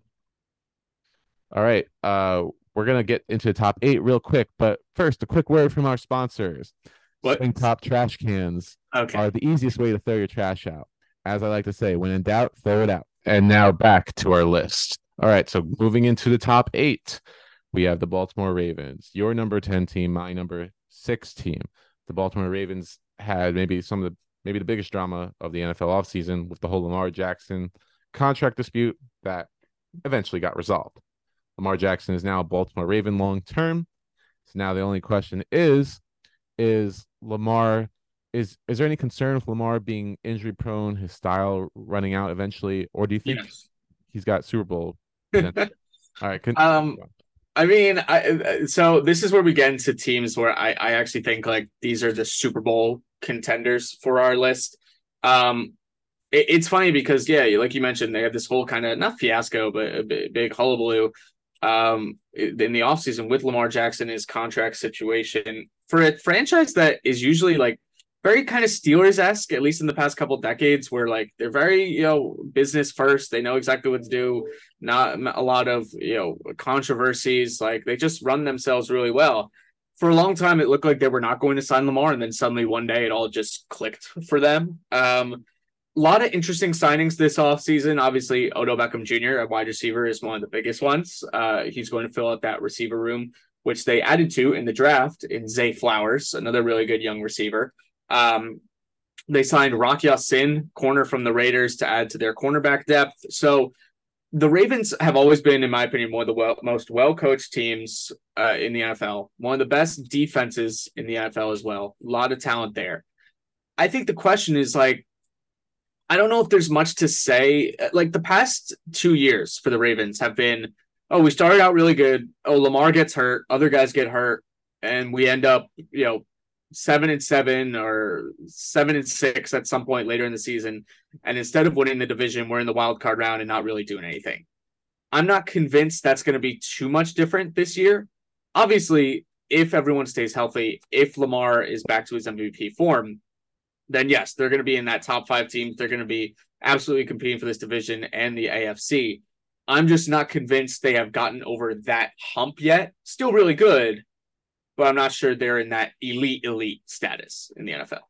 All right, uh, we're gonna get into the top eight real quick, but first, a quick word from our sponsors. What? Swing top trash cans okay. are the easiest way to throw your trash out as I like to say, when in doubt, throw it out. And now back to our list. All right, so moving into the top eight, we have the Baltimore Ravens, your number 10 team, my number six team. The Baltimore Ravens had maybe some of the maybe the biggest drama of the NFL offseason with the whole Lamar Jackson contract dispute that eventually got resolved. Lamar Jackson is now a Baltimore Raven long term. So now the only question is is Lamar is is there any concern with Lamar being injury prone, his style running out eventually, or do you think yes. he's got Super Bowl? All right. Con- um, I mean, I, so this is where we get into teams where I I actually think like these are the Super Bowl contenders for our list. Um, it, it's funny because yeah, like you mentioned, they have this whole kind of not fiasco, but a big, big hullabaloo um in the offseason with Lamar Jackson his contract situation for a franchise that is usually like very kind of Steelers esque, at least in the past couple decades, where like they're very you know business first. They know exactly what to do. Not a lot of you know controversies. Like they just run themselves really well. For a long time, it looked like they were not going to sign Lamar, and then suddenly one day it all just clicked for them. Um, a lot of interesting signings this offseason. Obviously, Odell Beckham Jr., a wide receiver, is one of the biggest ones. Uh, he's going to fill out that receiver room, which they added to in the draft in Zay Flowers, another really good young receiver. Um, they signed Rock Ya-Sin, corner from the Raiders, to add to their cornerback depth. So the Ravens have always been, in my opinion, one of the well, most well coached teams uh, in the NFL. One of the best defenses in the NFL as well. A lot of talent there. I think the question is like, I don't know if there's much to say. Like the past two years for the Ravens have been, oh, we started out really good. Oh, Lamar gets hurt, other guys get hurt, and we end up, you know, seven and seven or seven and six at some point later in the season. And instead of winning the division, we're in the wild card round and not really doing anything. I'm not convinced that's going to be too much different this year. Obviously, if everyone stays healthy, if Lamar is back to his MVP form, then yes, they're going to be in that top five teams. They're going to be absolutely competing for this division and the AFC. I'm just not convinced they have gotten over that hump yet. Still really good, but I'm not sure they're in that elite elite status in the NFL.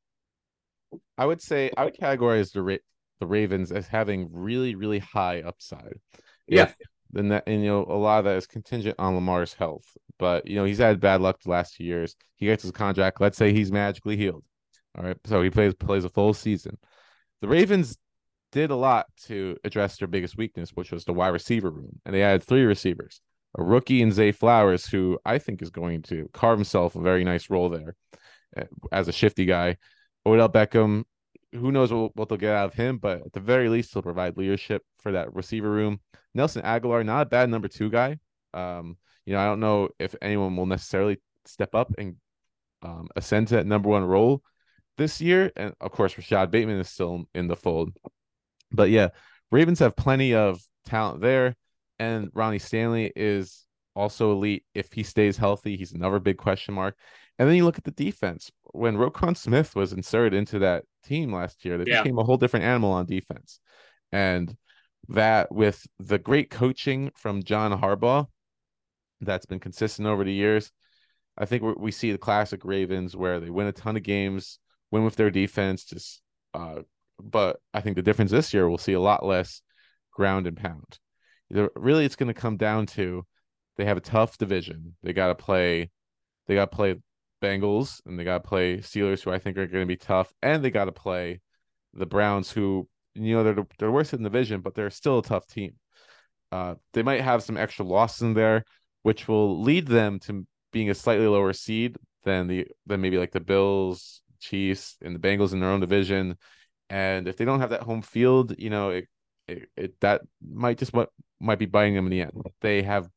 I would say I would categorize the Ra- the Ravens as having really really high upside. Yeah. Then that and you know a lot of that is contingent on Lamar's health, but you know he's had bad luck the last two years. He gets his contract. Let's say he's magically healed. All right, so he plays plays a full season. The Ravens did a lot to address their biggest weakness, which was the wide receiver room, and they had three receivers a rookie in Zay Flowers, who I think is going to carve himself a very nice role there eh, as a shifty guy. Odell Beckham, who knows what, what they'll get out of him, but at the very least, he'll provide leadership for that receiver room. Nelson Agholor, not a bad number two guy. Um, you know, I don't know if anyone will necessarily step up and um, ascend to that number one role this year. And of course, Rashod Bateman is still in the fold. But yeah, Ravens have plenty of talent there and Ronnie Stanley is also elite if he stays healthy. He's another big question mark. And then you look at the defense. When Roquan Smith was inserted into that team last year, they yeah. became a whole different animal on defense. And that with the great coaching from John Harbaugh that's been consistent over the years, I think we see the classic Ravens where they win a ton of games, win with their defense, just uh, but I think the difference this year we'll see a lot less ground and pound really it's going to come down to they have a tough division. They got to play they got to play Bengals and they got to play Steelers who I think are going to be tough and they got to play the Browns who you know they're they're worse in the division but they're still a tough team. Uh, they might have some extra losses in there which will lead them to being a slightly lower seed than the than maybe like the Bills, Chiefs and the Bengals in their own division. And if they don't have that home field, you know, it, it, it that might just what might be biting them in the end. They have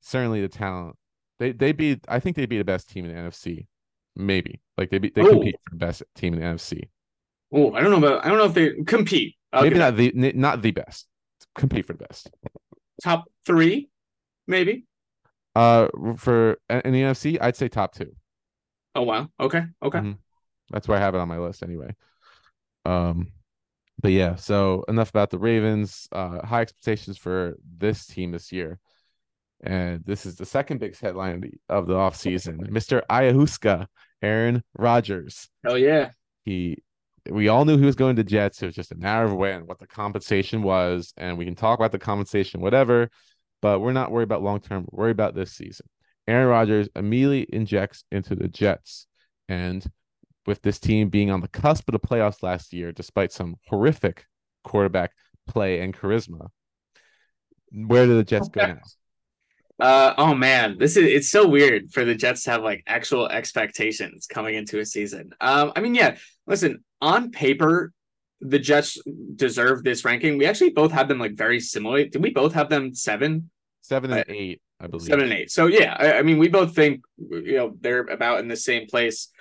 certainly the talent. They they be I think they'd be the best team in the NFC. Maybe like they be they Ooh. compete for the best team in the NFC. Oh, I don't know about I don't know if they compete. I'll maybe not the not the best. Compete for the best. Top three, maybe. Uh, for in the NFC, I'd say top two. Oh wow! Okay, okay. Mm-hmm. That's why I have it on my list anyway. Um, but yeah, so enough about the Ravens. Uh, high expectations for this team this year. And this is the second biggest headline of the, of the offseason. Mr. Ayahuasca, Aaron Rodgers. Hell yeah. He we all knew he was going to Jets. It was just a matter of when, and what the compensation was, and we can talk about the compensation, whatever. But we're not worried about long term. We're worried about this season. Aaron Rodgers immediately injects into the Jets, and with this team being on the cusp of the playoffs last year, despite some horrific quarterback play and charisma. Where do the Jets go now? Uh, oh man, this is it's so weird for the Jets to have like actual expectations coming into a season. Um, I mean, yeah, listen, on paper, the Jets deserve this ranking. We actually both have them like very similar. Did we both have them seven? Seven and uh, eight, I believe. Seven and eight. So yeah, I, I mean, we both think you know they're about in the same place.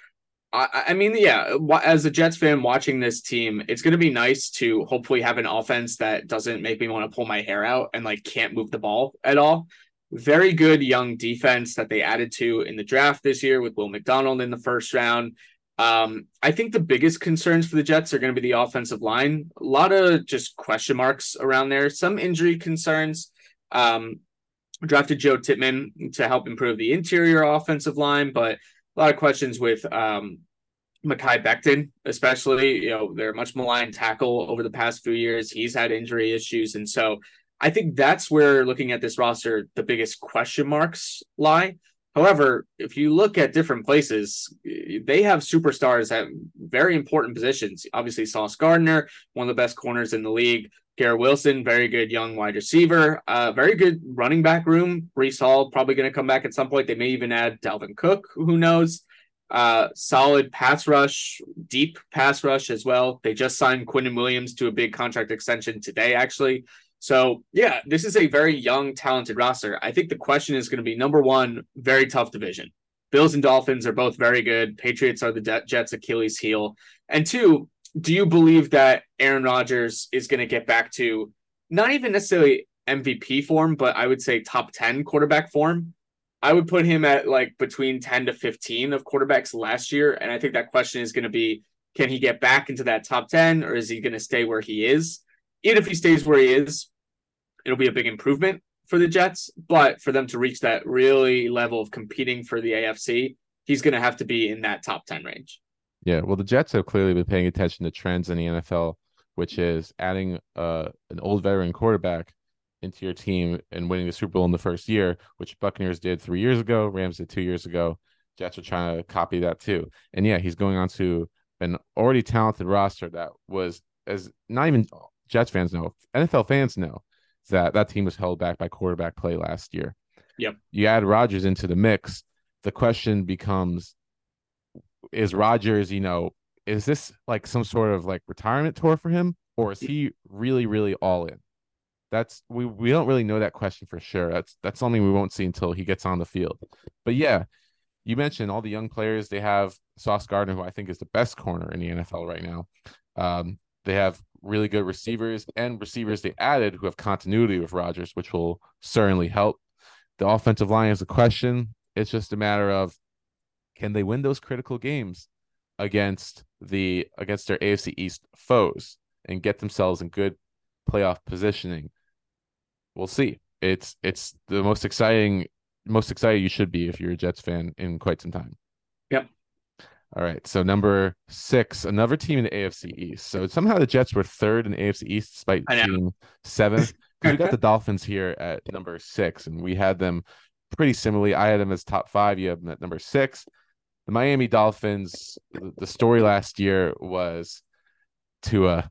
I, I mean, yeah, as a Jets fan watching this team, it's going to be nice to hopefully have an offense that doesn't make me want to pull my hair out and like can't move the ball at all. Very good young defense that they added to in the draft this year with Will McDonald in the first round. Um, I think the biggest concerns for the Jets are going to be the offensive line. A lot of just question marks around there, some injury concerns. Um, drafted Joe Tippmann to help improve the interior offensive line, but a lot of questions with um, Mekhi Becton, especially. You know, they're much maligned tackle over the past few years. He's had injury issues. And so I think that's where looking at this roster, the biggest question marks lie. However, if you look at different places, they have superstars at very important positions. Obviously, Sauce Gardner, one of the best corners in the league. Garrett Wilson, very good young wide receiver. Uh, very good running back room. Breece Hall probably going to come back at some point. They may even add Dalvin Cook. Who knows? Uh, solid pass rush, deep pass rush as well. They just signed Quinnen Williams to a big contract extension today, actually. So, yeah, this is a very young, talented roster. I think the question is going to be number one, very tough division. Bills and Dolphins are both very good. Patriots are the Jets' Achilles heel. And two, do you believe that Aaron Rodgers is going to get back to not even necessarily MVP form, but I would say top 10 quarterback form? I would put him at like between 10 to 15 of quarterbacks last year. And I think that question is going to be can he get back into that top 10 or is he going to stay where he is? Even if he stays where he is, it'll be a big improvement for the Jets. But for them to reach that really level of competing for the AFC, he's going to have to be in that top 10 range. Yeah. Well, the Jets have clearly been paying attention to trends in the NFL, which is adding uh, an old veteran quarterback into your team and winning the Super Bowl in the first year, which Buccaneers did three years ago, Rams did two years ago. Jets are trying to copy that too. And yeah, he's going on to an already talented roster that was as not even Jets fans know, NFL fans know that that team was held back by quarterback play last year. Yep. You add Rodgers into the mix, the question becomes is Rodgers, you know, is this like some sort of like retirement tour for him or is he really really all in? That's we we don't really know that question for sure. That's that's something we won't see until he gets on the field. But yeah, you mentioned all the young players they have Sauce Gardner, who I think is the best corner in the NFL right now. Um, they have really good receivers and receivers they added who have continuity with Rodgers, which will certainly help. The offensive line is a question. It's just a matter of can they win those critical games against the against their AFC East foes and get themselves in good playoff positioning. We'll see. It's it's the most exciting most excited you should be if you're a Jets fan in quite some time. All right. So number six, another team in the AFC East. So somehow the Jets were third in the AFC East despite being seventh. we got the Dolphins here at number six, and we had them pretty similarly. I had them as top five. You have them at number six. The Miami Dolphins. The story last year was Tua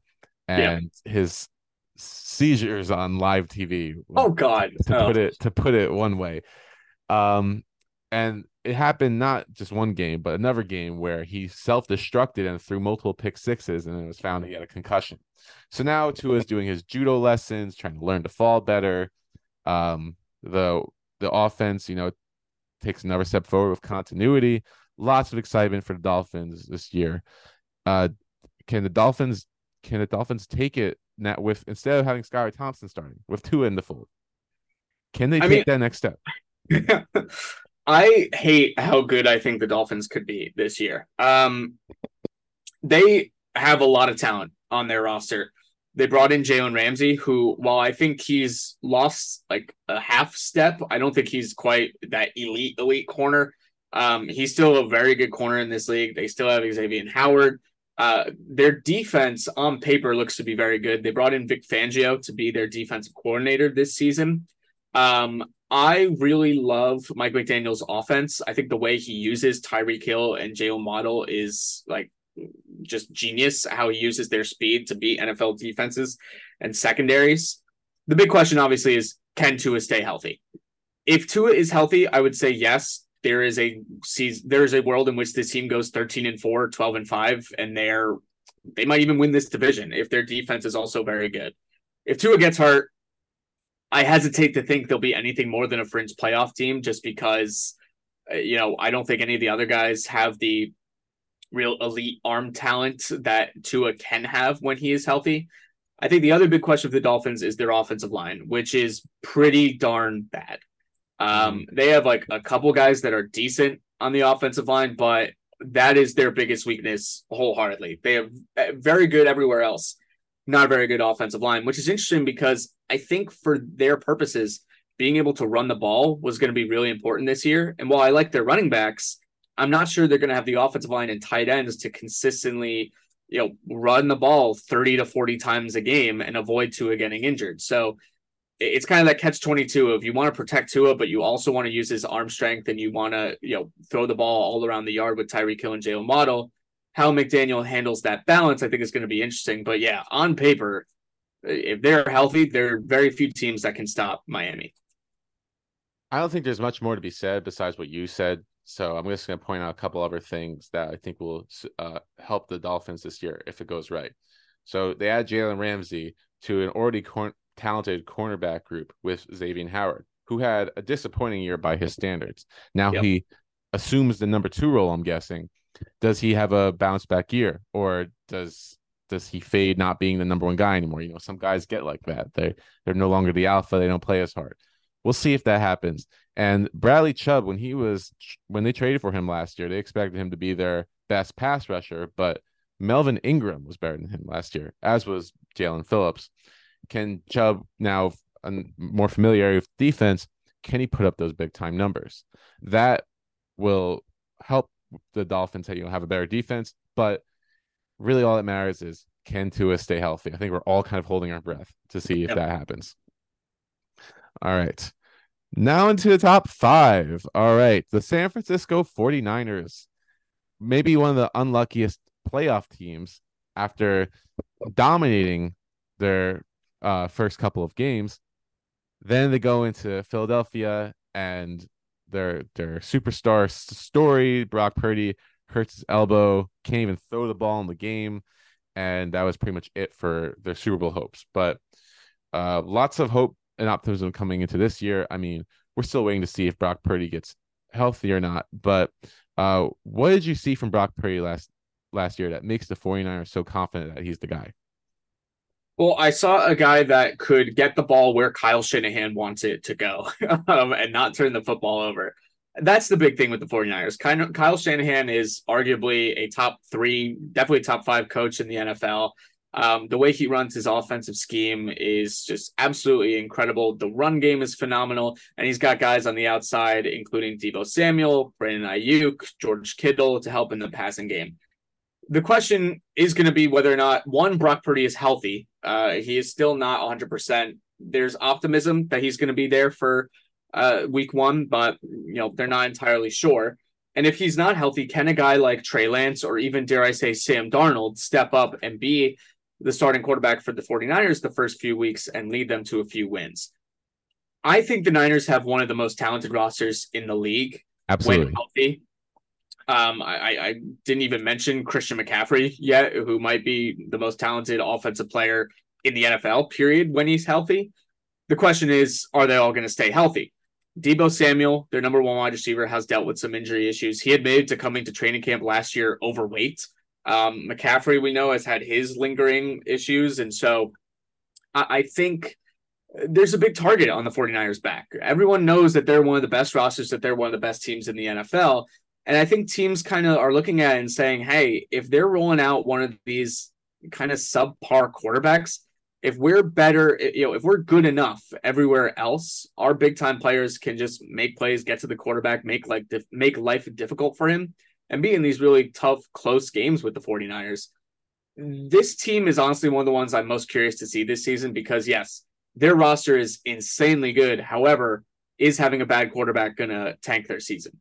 and yeah. his seizures on live TV. Oh God! To oh. put it to put it one way, um, and it happened not just one game, but another game where he self destructed and threw multiple pick sixes, and it was found he had a concussion. So now Tua is doing his judo lessons, trying to learn to fall better. Um, the the offense, you know, takes another step forward with continuity. Lots of excitement for the Dolphins this year. Uh, can the Dolphins can the Dolphins take it now with instead of having Skylar Thompson starting with Tua in the fold? Can they I take mean, that next step? I hate how good I think the Dolphins could be this year. Um, they have a lot of talent on their roster. They brought in Jalen Ramsey, who, while I think he's lost like a half step, I don't think he's quite that elite, elite corner. Um, he's still a very good corner in this league. They still have Xavier Howard. Uh, their defense on paper looks to be very good. They brought in Vic Fangio to be their defensive coordinator this season. Um, I really love Mike McDaniel's offense. I think the way he uses Tyreek Hill and Jalen Waddle is like just genius. How he uses their speed to beat NFL defenses and secondaries. The big question, obviously, is can Tua stay healthy? If Tua is healthy, I would say yes. There is a season, there is a world in which this team goes 13 and 4, 12 and 5, and they're they might even win this division if their defense is also very good. If Tua gets hurt, I hesitate to think there'll be anything more than a fringe playoff team just because, uh, you know, I don't think any of the other guys have the real elite arm talent that Tua can have when he is healthy. I think the other big question for the Dolphins is their offensive line, which is pretty darn bad. Um, mm-hmm. they have like a couple guys that are decent on the offensive line, but that is their biggest weakness wholeheartedly. They have uh, very good everywhere else not very good offensive line, which is interesting because I think for their purposes, being able to run the ball was going to be really important this year. And while I like their running backs, I'm not sure they're going to have the offensive line and tight ends to consistently, you know, run the ball 30 to 40 times a game and avoid Tua getting injured. So it's kind of that catch 22 of you want to protect Tua, but you also want to use his arm strength and you want to, you know, throw the ball all around the yard with Tyreek Hill and Jalen Waddle. How McDaniel handles that balance, I think, is going to be interesting. But yeah, on paper, if they're healthy, there are very few teams that can stop Miami. I don't think there's much more to be said besides what you said. So I'm just going to point out a couple other things that I think will uh, help the Dolphins this year if it goes right. So they add Jalen Ramsey to an already cor- talented cornerback group with Xavier Howard, who had a disappointing year by his standards. Now yep. he assumes the number two role. I'm guessing. Does he have a bounce back year, or does does he fade not being the number one guy anymore? You know, some guys get like that. They they're no longer the alpha. They don't play as hard. We'll see if that happens. And Bradley Chubb, when he was when they traded for him last year, they expected him to be their best pass rusher, but Melvin Ingram was better than him last year, as was Jalen Phillips. Can Chubb now more familiar with defense? Can he put up those big time numbers? That will help the Dolphins you know have a better defense, but really all that matters is can Tua stay healthy? I think we're all kind of holding our breath to see if yep. that happens. All right. Now into the top five. All right. The San Francisco 49ers, maybe one of the unluckiest playoff teams after dominating their uh, first couple of games. Then they go into Philadelphia and their their superstar story, Brock Purdy hurts his elbow, can't even throw the ball in the game, and that was pretty much it for their Super Bowl hopes. But uh, lots of hope and optimism coming into this year. I mean, we're still waiting to see if Brock Purdy gets healthy or not. But uh, what did you see from Brock Purdy last last year that makes the 49ers so confident that he's the guy? Well, I saw a guy that could get the ball where Kyle Shanahan wants it to go um, and not turn the football over. That's the big thing with the 49ers. Kyle Shanahan is arguably a top three, definitely top five coach in the NFL. Um, the way he runs his offensive scheme is just absolutely incredible. The run game is phenomenal, and he's got guys on the outside, including Deebo Samuel, Brandon Aiyuk, George Kittle to help in the passing game. The question is going to be whether or not one Brock Purdy is healthy. Uh, he is still not 100. percent There's optimism that he's going to be there for uh, week one, but you know they're not entirely sure. And if he's not healthy, can a guy like Trey Lance or even dare I say Sam Darnold step up and be the starting quarterback for the 49ers the first few weeks and lead them to a few wins. I think the Niners have one of the most talented rosters in the league. Absolutely. When healthy. Um, I, I didn't even mention Christian McCaffrey yet, who might be the most talented offensive player in the NFL, period, when he's healthy. The question is, are they all going to stay healthy? Deebo Samuel, their number one wide receiver, has dealt with some injury issues. He admitted to coming to training camp last year overweight. Um, McCaffrey, we know, has had his lingering issues. And so I, I think there's a big target on the 49ers back. Everyone knows that they're one of the best rosters, that they're one of the best teams in the NFL. And I think teams kind of are looking at it and saying, hey, if they're rolling out one of these kind of subpar quarterbacks, if we're better, you know, if we're good enough everywhere else, our big time players can just make plays, get to the quarterback, make like make life difficult for him and be in these really tough, close games with the 49ers. This team is honestly one of the ones I'm most curious to see this season because, yes, their roster is insanely good. However, is having a bad quarterback going to tank their season?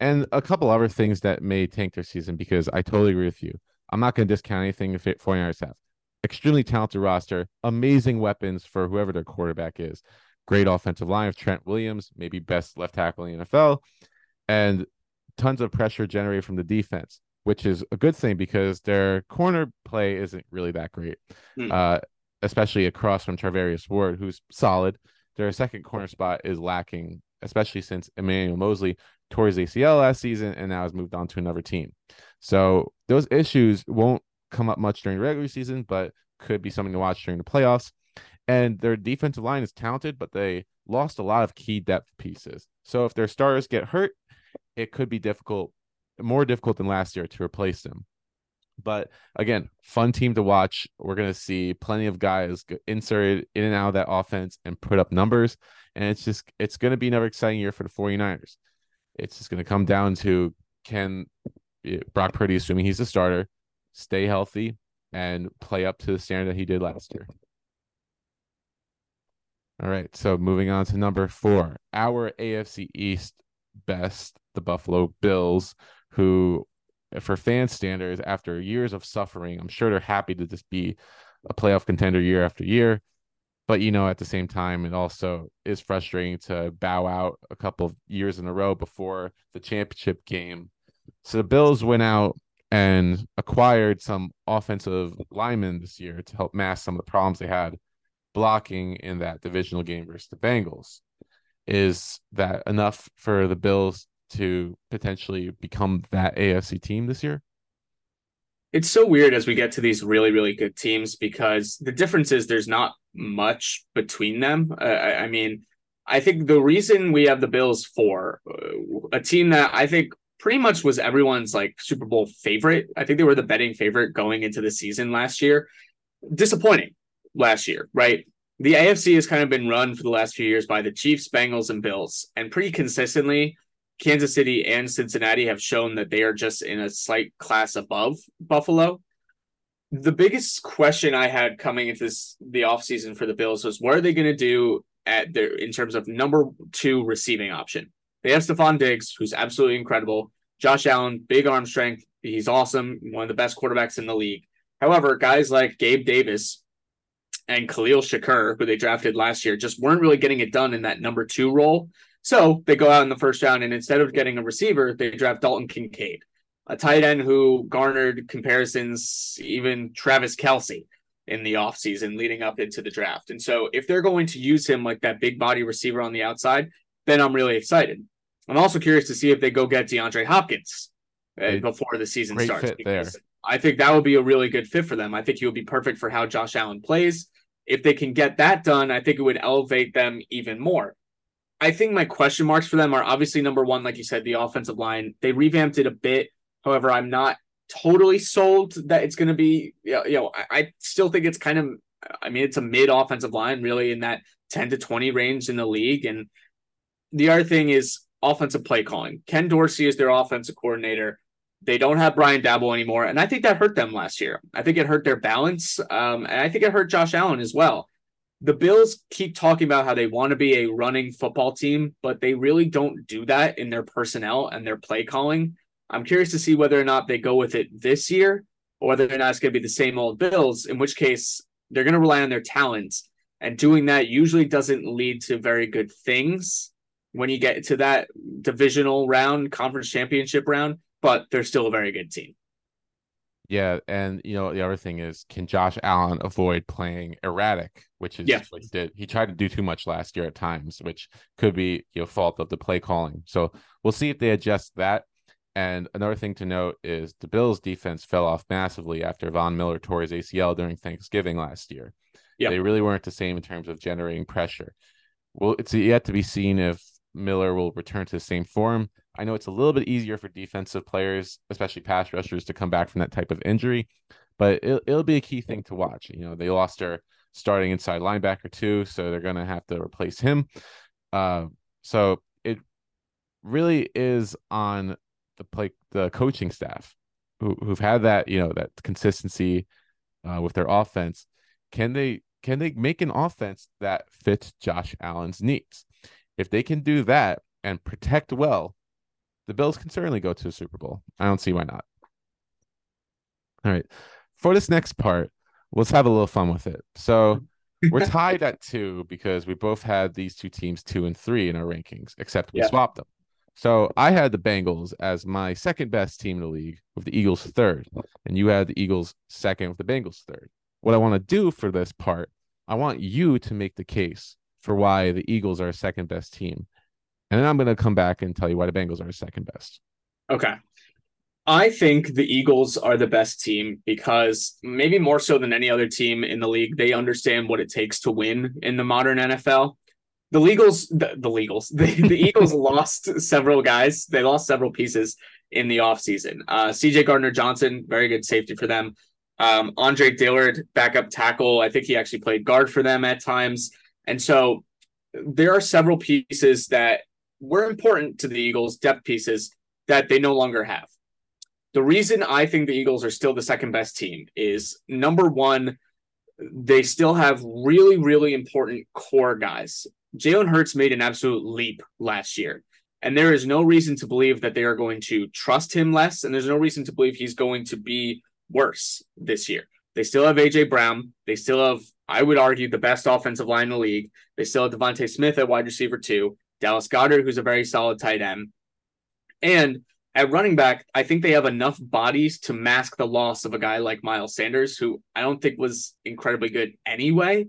And a couple other things that may tank their season because I totally agree with you. I'm not going to discount anything if 49ers have. Extremely talented roster, amazing weapons for whoever their quarterback is. Great offensive line of Trent Williams, maybe best left tackle in the NFL. And tons of pressure generated from the defense, which is a good thing because their corner play isn't really that great, mm. uh, especially across from Charvarius Ward, who's solid. Their second corner spot is lacking, especially since Emmanuel Moseley tore his ACL last season and now has moved on to another team. So those issues won't come up much during regular season, but could be something to watch during the playoffs. And their defensive line is talented, but they lost a lot of key depth pieces. So if their stars get hurt, it could be difficult, more difficult than last year to replace them. But again, fun team to watch. We're going to see plenty of guys inserted in and out of that offense and put up numbers. And it's just, it's going to be another exciting year for the 49ers. It's just going to come down to can eh, Brock Purdy, assuming he's a starter, stay healthy and play up to the standard that he did last year. All right. So moving on to number four, our AFC East best, the Buffalo Bills, who, for fan standards, after years of suffering, I'm sure they're happy to just be a playoff contender year after year. But you know, at the same time, it also is frustrating to bow out a couple of years in a row before the championship game. So the Bills went out and acquired some offensive linemen this year to help mask some of the problems they had blocking in that divisional game versus the Bengals. Is that enough for the Bills to potentially become that AFC team this year? It's so weird as we get to these really, really good teams because the difference is there's not much between them. Uh, I, I mean, I think the reason we have the Bills for uh, a team that I think pretty much was everyone's like Super Bowl favorite. I think they were the betting favorite going into the season last year. Disappointing last year, right? The AFC has kind of been run for the last few years by the Chiefs, Bengals, and Bills. And pretty consistently, Kansas City and Cincinnati have shown that they are just in a slight class above Buffalo. The biggest question I had coming into this the offseason for the Bills was what are they going to do at their in terms of number two receiving option? They have Stefon Diggs, who's absolutely incredible. Josh Allen, big arm strength. He's awesome, one of the best quarterbacks in the league. However, guys like Gabe Davis and Khalil Shakir, who they drafted last year, just weren't really getting it done in that number two role. So they go out in the first round, and instead of getting a receiver, they draft Dalton Kincaid, a tight end who garnered comparisons, even Travis Kelce in the offseason leading up into the draft. And so if they're going to use him like that big body receiver on the outside, then I'm really excited. I'm also curious to see if they go get DeAndre Hopkins uh, before the season starts. there. I think that would be a really good fit for them. I think he would be perfect for how Josh Allen plays. If they can get that done, I think it would elevate them even more. I think my question marks for them are obviously number one, like you said, the offensive line. They revamped it a bit. However, I'm not totally sold that it's going to be, you know, I, I still think it's kind of, I mean, it's a mid offensive line, really in that 10 to 20 range in the league. And the other thing is offensive play calling. Ken Dorsey is their offensive coordinator. They don't have Brian Daboll anymore, and I think that hurt them last year. I think it hurt their balance, um, and I think it hurt Josh Allen as well the Bills keep talking about how they want to be a running football team, but they really don't do that in their personnel and their play calling. I'm curious to see whether or not they go with it this year or whether or not it's going to be the same old Bills, in which case they're going to rely on their talents. And doing that usually doesn't lead to very good things when you get to that divisional round, conference championship round, but they're still a very good team. Yeah, and you know the other thing is, can Josh Allen avoid playing erratic, which is yeah. what he did. He tried to do too much last year at times, which could be you know fault of the play calling. So we'll see if they adjust that. And another thing to note is the Bills' defense fell off massively after Von Miller tore his ACL during Thanksgiving last year. Yeah, they really weren't the same in terms of generating pressure. Well, it's yet to be seen if Miller will return to the same form. I know it's a little bit easier for defensive players, especially pass rushers, to come back from that type of injury, but it, it'll be a key thing to watch. You know, they lost their starting inside linebacker too, so they're going to have to replace him. Uh, so it really is on the play the coaching staff who who've had that you know that consistency uh, with their offense. Can they can they make an offense that fits Josh Allen's needs? If they can do that and protect well, the Bills can certainly go to a Super Bowl. I don't see why not. All right. For this next part, let's have a little fun with it. So we're tied at two because we both had these two teams two and three in our rankings, except we yeah. swapped them. So I had the Bengals as my second best team in the league, with the Eagles third, and you had the Eagles second with the Bengals third. What I want to do for this part, I want you to make the case for why the Eagles are a second best team and then I'm going to come back and tell you why the Bengals are second best. Okay. I think the Eagles are the best team because maybe more so than any other team in the league, they understand what it takes to win in the modern NFL. The Eagles, the, the Eagles, the, the Eagles lost several guys. They lost several pieces in the offseason. Uh, CJ Gardner Johnson, very good safety for them. Um, Andre Dillard, backup tackle. I think he actually played guard for them at times. And so there are several pieces that were important to the Eagles, depth pieces that they no longer have. The reason I think the Eagles are still the second best team is number one, they still have really, really important core guys. Jalen Hurts made an absolute leap last year. And there is no reason to believe that they are going to trust him less. And there's no reason to believe he's going to be worse this year. They still have AJ Brown. They still have, I would argue, the best offensive line in the league. They still have DeVonta Smith at wide receiver two, Dallas Goedert, who's a very solid tight end. And at running back, I think they have enough bodies to mask the loss of a guy like Miles Sanders, who I don't think was incredibly good anyway.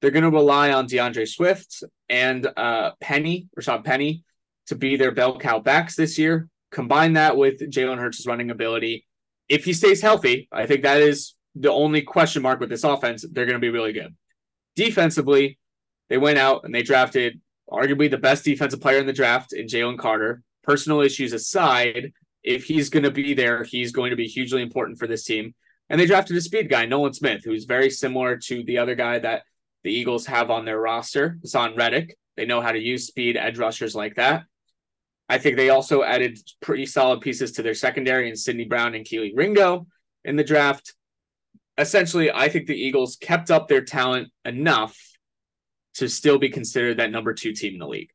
They're going to rely on D'Andre Swift and uh, Penny, Rashaad Penny, to be their bell cow backs this year. Combine that with Jalen Hurts' running ability. If he stays healthy, I think that is the only question mark with this offense. They're going to be really good. Defensively, they went out and they drafted arguably the best defensive player in the draft in Jalen Carter. Personal issues aside, if he's going to be there, he's going to be hugely important for this team. And they drafted a speed guy, Nolan Smith, who's very similar to the other guy that the Eagles have on their roster, Haason Reddick. They know how to use speed edge rushers like that. I think they also added pretty solid pieces to their secondary in Sydney Brown and Kelee Ringo in the draft. Essentially, I think the Eagles kept up their talent enough to still be considered that number two team in the league.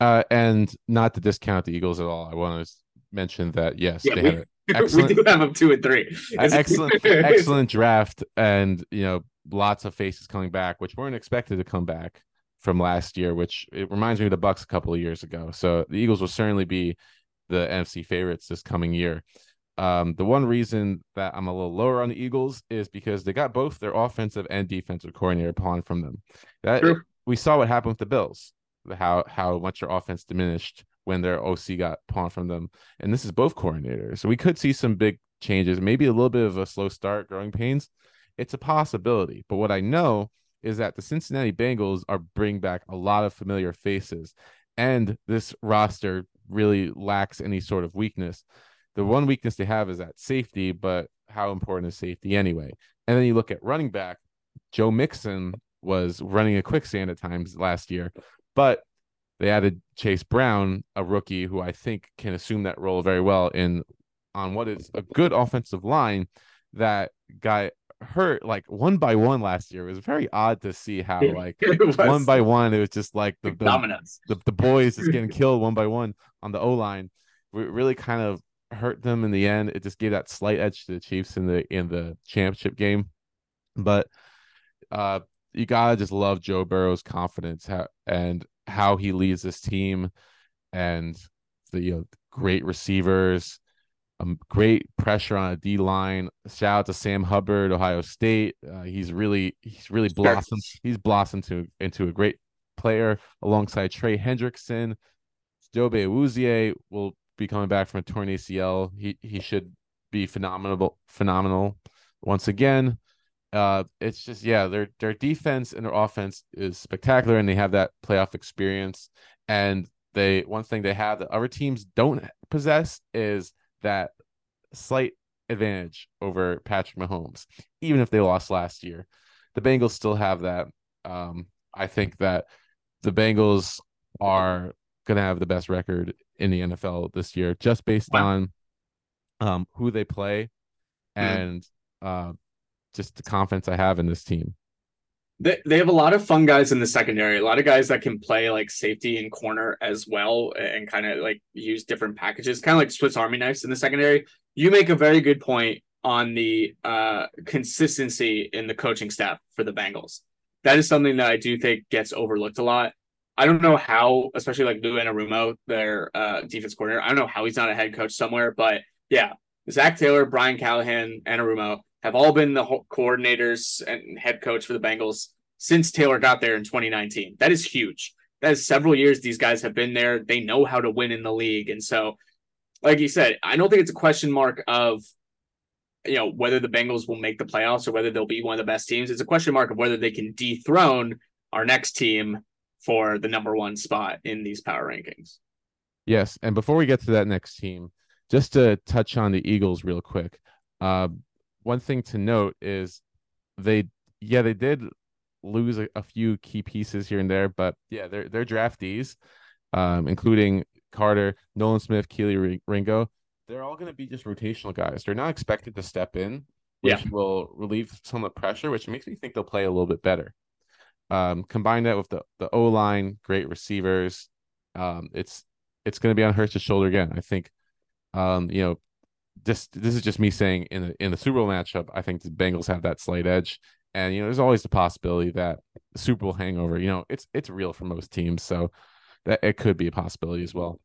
Uh, and not to discount the Eagles at all, I want to mention that yes, Yeah, they we- had an excellent, we do have them two and three. excellent, excellent draft, and you know, lots of faces coming back, which weren't expected to come back from last year. Which it reminds me of the Bucks a couple of years ago. So the Eagles will certainly be the NFC favorites this coming year. Um, the one reason that I'm a little lower on the Eagles is because they got both their offensive and defensive coordinator pawned from them. That True. we saw what happened with the Bills, how how much their offense diminished when their OC got pawned from them. And this is both coordinators. So we could see some big changes, maybe a little bit of a slow start, growing pains. It's a possibility. But what I know is that the Cincinnati Bengals are bringing back a lot of familiar faces. And this roster really lacks any sort of weakness. The one weakness they have is at safety, but how important is safety anyway? And then you look at running back, Joe Mixon was running a quicksand at times last year, but they added Chase Brown, a rookie who I think can assume that role very well in on what is a good offensive line that got hurt like one by one last year. It was very odd to see how like one by one it was just like the the, the, the boys is getting killed one by one on the O line. It really kind of hurt them in the end. It just gave that slight edge to the Chiefs in the in the championship game. But uh you gotta just love Joe Burrow's confidence how, and how he leads this team and the you know, great receivers, um, great pressure on a D line. Shout out to Sam Hubbard, Ohio State. Uh, he's really he's really blossomed. He's blossomed to into a great player alongside Trey Hendrickson. Jobe Awuzie will be coming back from a torn ACL. He he should be phenomenal phenomenal once again. Uh, it's just yeah, their their defense and their offense is spectacular, and they have that playoff experience. And they one thing they have that other teams don't possess is that slight advantage over Patrick Mahomes, even if they lost last year. The Bengals still have that. Um, I think that the Bengals are going to have the best record in the NFL this year, just based Wow. on um, who they play and uh, just the confidence I have in this team. They, they have a lot of fun guys in the secondary, a lot of guys that can play like safety and corner as well and kind of like use different packages, kind of like Swiss Army knives in the secondary. You make a very good point on the uh, consistency in the coaching staff for the Bengals. That is something that I do think gets overlooked a lot. I don't know how, especially like Lou Anarumo, their uh, defense coordinator. I don't know how he's not a head coach somewhere, but yeah, Zac Taylor, Brian Callahan, Anarumo have all been the coordinators and head coach for the Bengals since Taylor got there in 2019. That is huge. That is several years these guys have been there. They know how to win in the league. And so, like you said, I don't think it's a question mark of you know whether the Bengals will make the playoffs or whether they'll be one of the best teams. It's a question mark of whether they can dethrone our next team for the number one spot in these power rankings. Yes, and before we get to that next team, just to touch on the Eagles real quick. Uh, one thing to note is they, yeah, they did lose a, a few key pieces here and there, but yeah, they're they're draftees, um, including Carter, Nolan Smith, Kelee Ringo. They're all going to be just rotational guys. They're not expected to step in. which Yeah. will relieve some of the pressure, which makes me think they'll play a little bit better. Um, combine that with the the O line, great receivers. Um, it's it's going to be on Hurts' shoulder again. I think. Um, you know, this this is just me saying in the in the Super Bowl matchup, I think the Bengals have that slight edge. And you know, there's always the possibility that Super Bowl hangover, you know, it's it's real for most teams, so that it could be a possibility as well.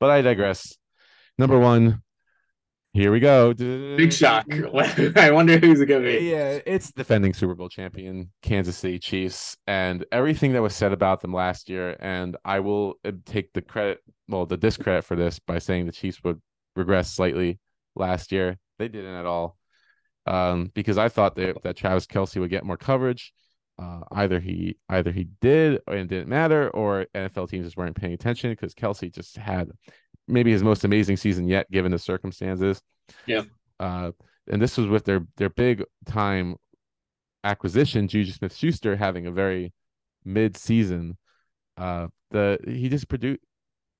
But I digress. Number one, here we go. Big shock. I wonder who's it gonna be. Yeah, it's defending Super Bowl champion Kansas City Chiefs and everything that was said about them last year. And I will uh, take the credit, well, the discredit for this by saying the Chiefs would regress slightly last year. They didn't at all. Um, because I thought that, that Travis Kelce would get more coverage. Uh, either he either he did and it didn't matter, or NFL teams just weren't paying attention because Kelce just had maybe his most amazing season yet, given the circumstances. Yeah. Uh, and this was with their their big time acquisition, Juju Smith Schuster having a very mid season. Uh, the he just produce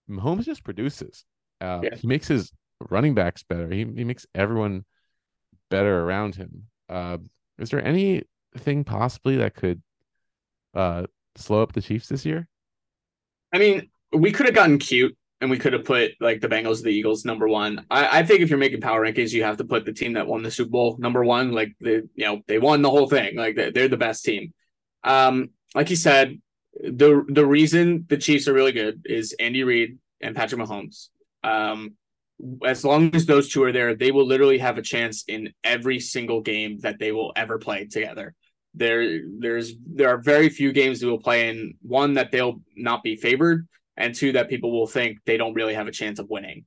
Mahomes just produces. Uh, Yeah. he makes his running backs better. He he makes everyone better around him. Uh, is there anything possibly that could uh slow up the Chiefs this year? I mean, we could have gotten cute and we could have put like the Bengals, the Eagles number one. I, I think if you're making power rankings, you have to put the team that won the Super Bowl number one. Like the you know they won the whole thing. Like they're, they're the best team. Um, like you said, the the reason the Chiefs are really good is Andy Reid and Patrick Mahomes. Um, as long as those two are there, they will literally have a chance in every single game that they will ever play together. There, there's there are very few games they will play in. One that they'll not be favored, and two that people will think they don't really have a chance of winning.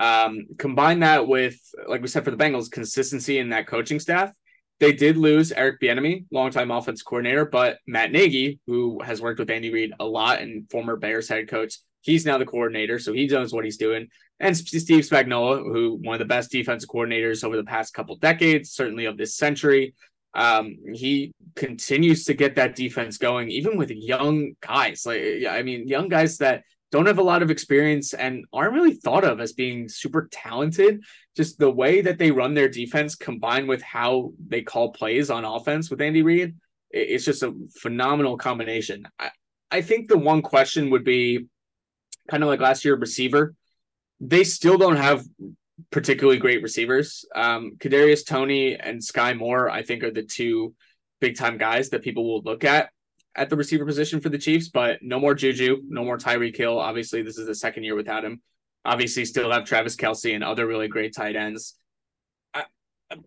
Um, combine that with, like we said for the Bengals, consistency in that coaching staff. They did lose Eric Bieniemy, longtime offense coordinator, but Matt Nagy, who has worked with Andy Reid a lot and former Bears head coach, he's now the coordinator, so he knows what he's doing. And Steve Spagnuolo, who one of the best defensive coordinators over the past couple decades, certainly of this century, um, he continues to get that defense going, even with young guys. Like, I mean, young guys that don't have a lot of experience and aren't really thought of as being super talented. Just the way that they run their defense combined with how they call plays on offense with Andy Reid, it's just a phenomenal combination. I, I think the one question would be kind of like last year, receiver. They still don't have particularly great receivers. Um, Kadarius Toney and Sky Moore, I think, are the two big time guys that people will look at at the receiver position for the Chiefs. But no more Juju, no more Tyreek Hill. Obviously, this is the second year without him. Obviously, still have Travis Kelce and other really great tight ends. I,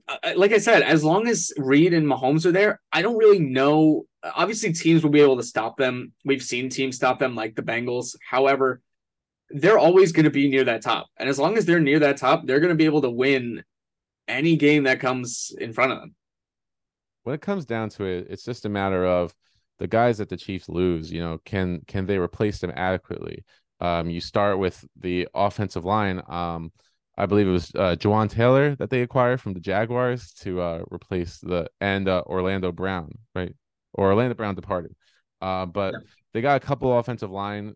I, like I said, as long as Reid and Mahomes are there, I don't really know. Obviously, teams will be able to stop them. We've seen teams stop them, like the Bengals. However, they're always going to be near that top. And as long as they're near that top, they're going to be able to win any game that comes in front of them. When it comes down to it, it's just a matter of the guys that the Chiefs lose, you know, can can they replace them adequately? Um, you start with the offensive line. Um, I believe it was uh, Jawaan Taylor that they acquired from the Jaguars to uh, replace the and uh, Orlando Brown, right? Or Orlando Brown departed. Uh, but Yeah. they got a couple offensive line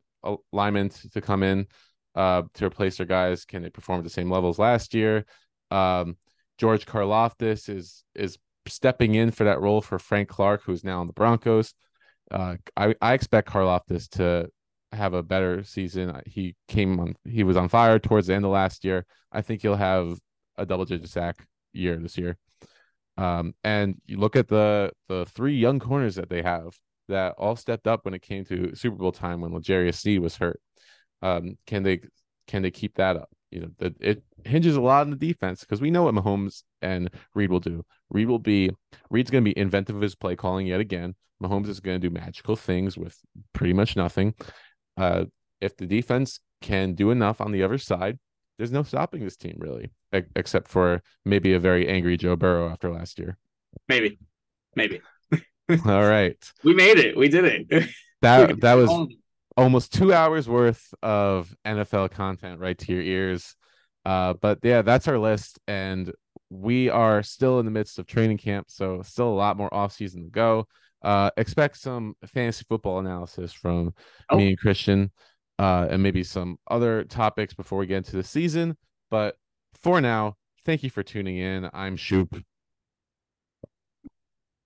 linemen to, come in uh, to replace their guys. Can they perform at the same levels last year? Um, George Karlaftis is is stepping in for that role for Frank Clark, who's now on the Broncos. Uh, I I expect Karlaftis to have a better season. He came on, he was on fire towards the end of last year. I think he'll have a double digit sack year this year. Um, and you look at the the three young corners that they have that all stepped up when it came to Super Bowl time when L'Jarius C was hurt. Um, can they can they keep that up? You know, that it hinges a lot on the defense because we know what Mahomes and Reid will do. Reid will be Reid's going to be inventive of his play calling yet again. Mahomes is going to do magical things with pretty much nothing. Uh, if the defense can do enough on the other side, there's no stopping this team really, except for maybe a very angry Joe Burrow after last year. Maybe, maybe All right, we made it. We did it. that that was almost two hours worth of NFL content right to your ears. Uh, but yeah, that's our list, and we are still in the midst of training camp, so still a lot more off season to go. Uh, expect some fantasy football analysis from Oh. me and Christian, uh, and maybe some other topics before we get into the season. But for now, Thank you for tuning in. I'm Schup.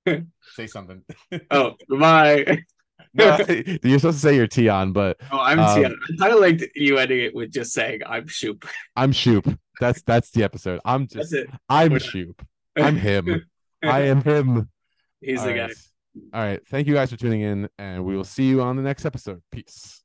Say something. Oh, my. no, you're supposed to say your Tian, but Oh, I'm Um, Tia. I kind of liked you ending it with just saying I'm Schup. I'm Schup. That's that's the episode. I'm That's just it. I'm We're- Schup. I'm him. I am him. He's All the right. guy. All right. Thank you guys for tuning in, and we will see you on the next episode. Peace.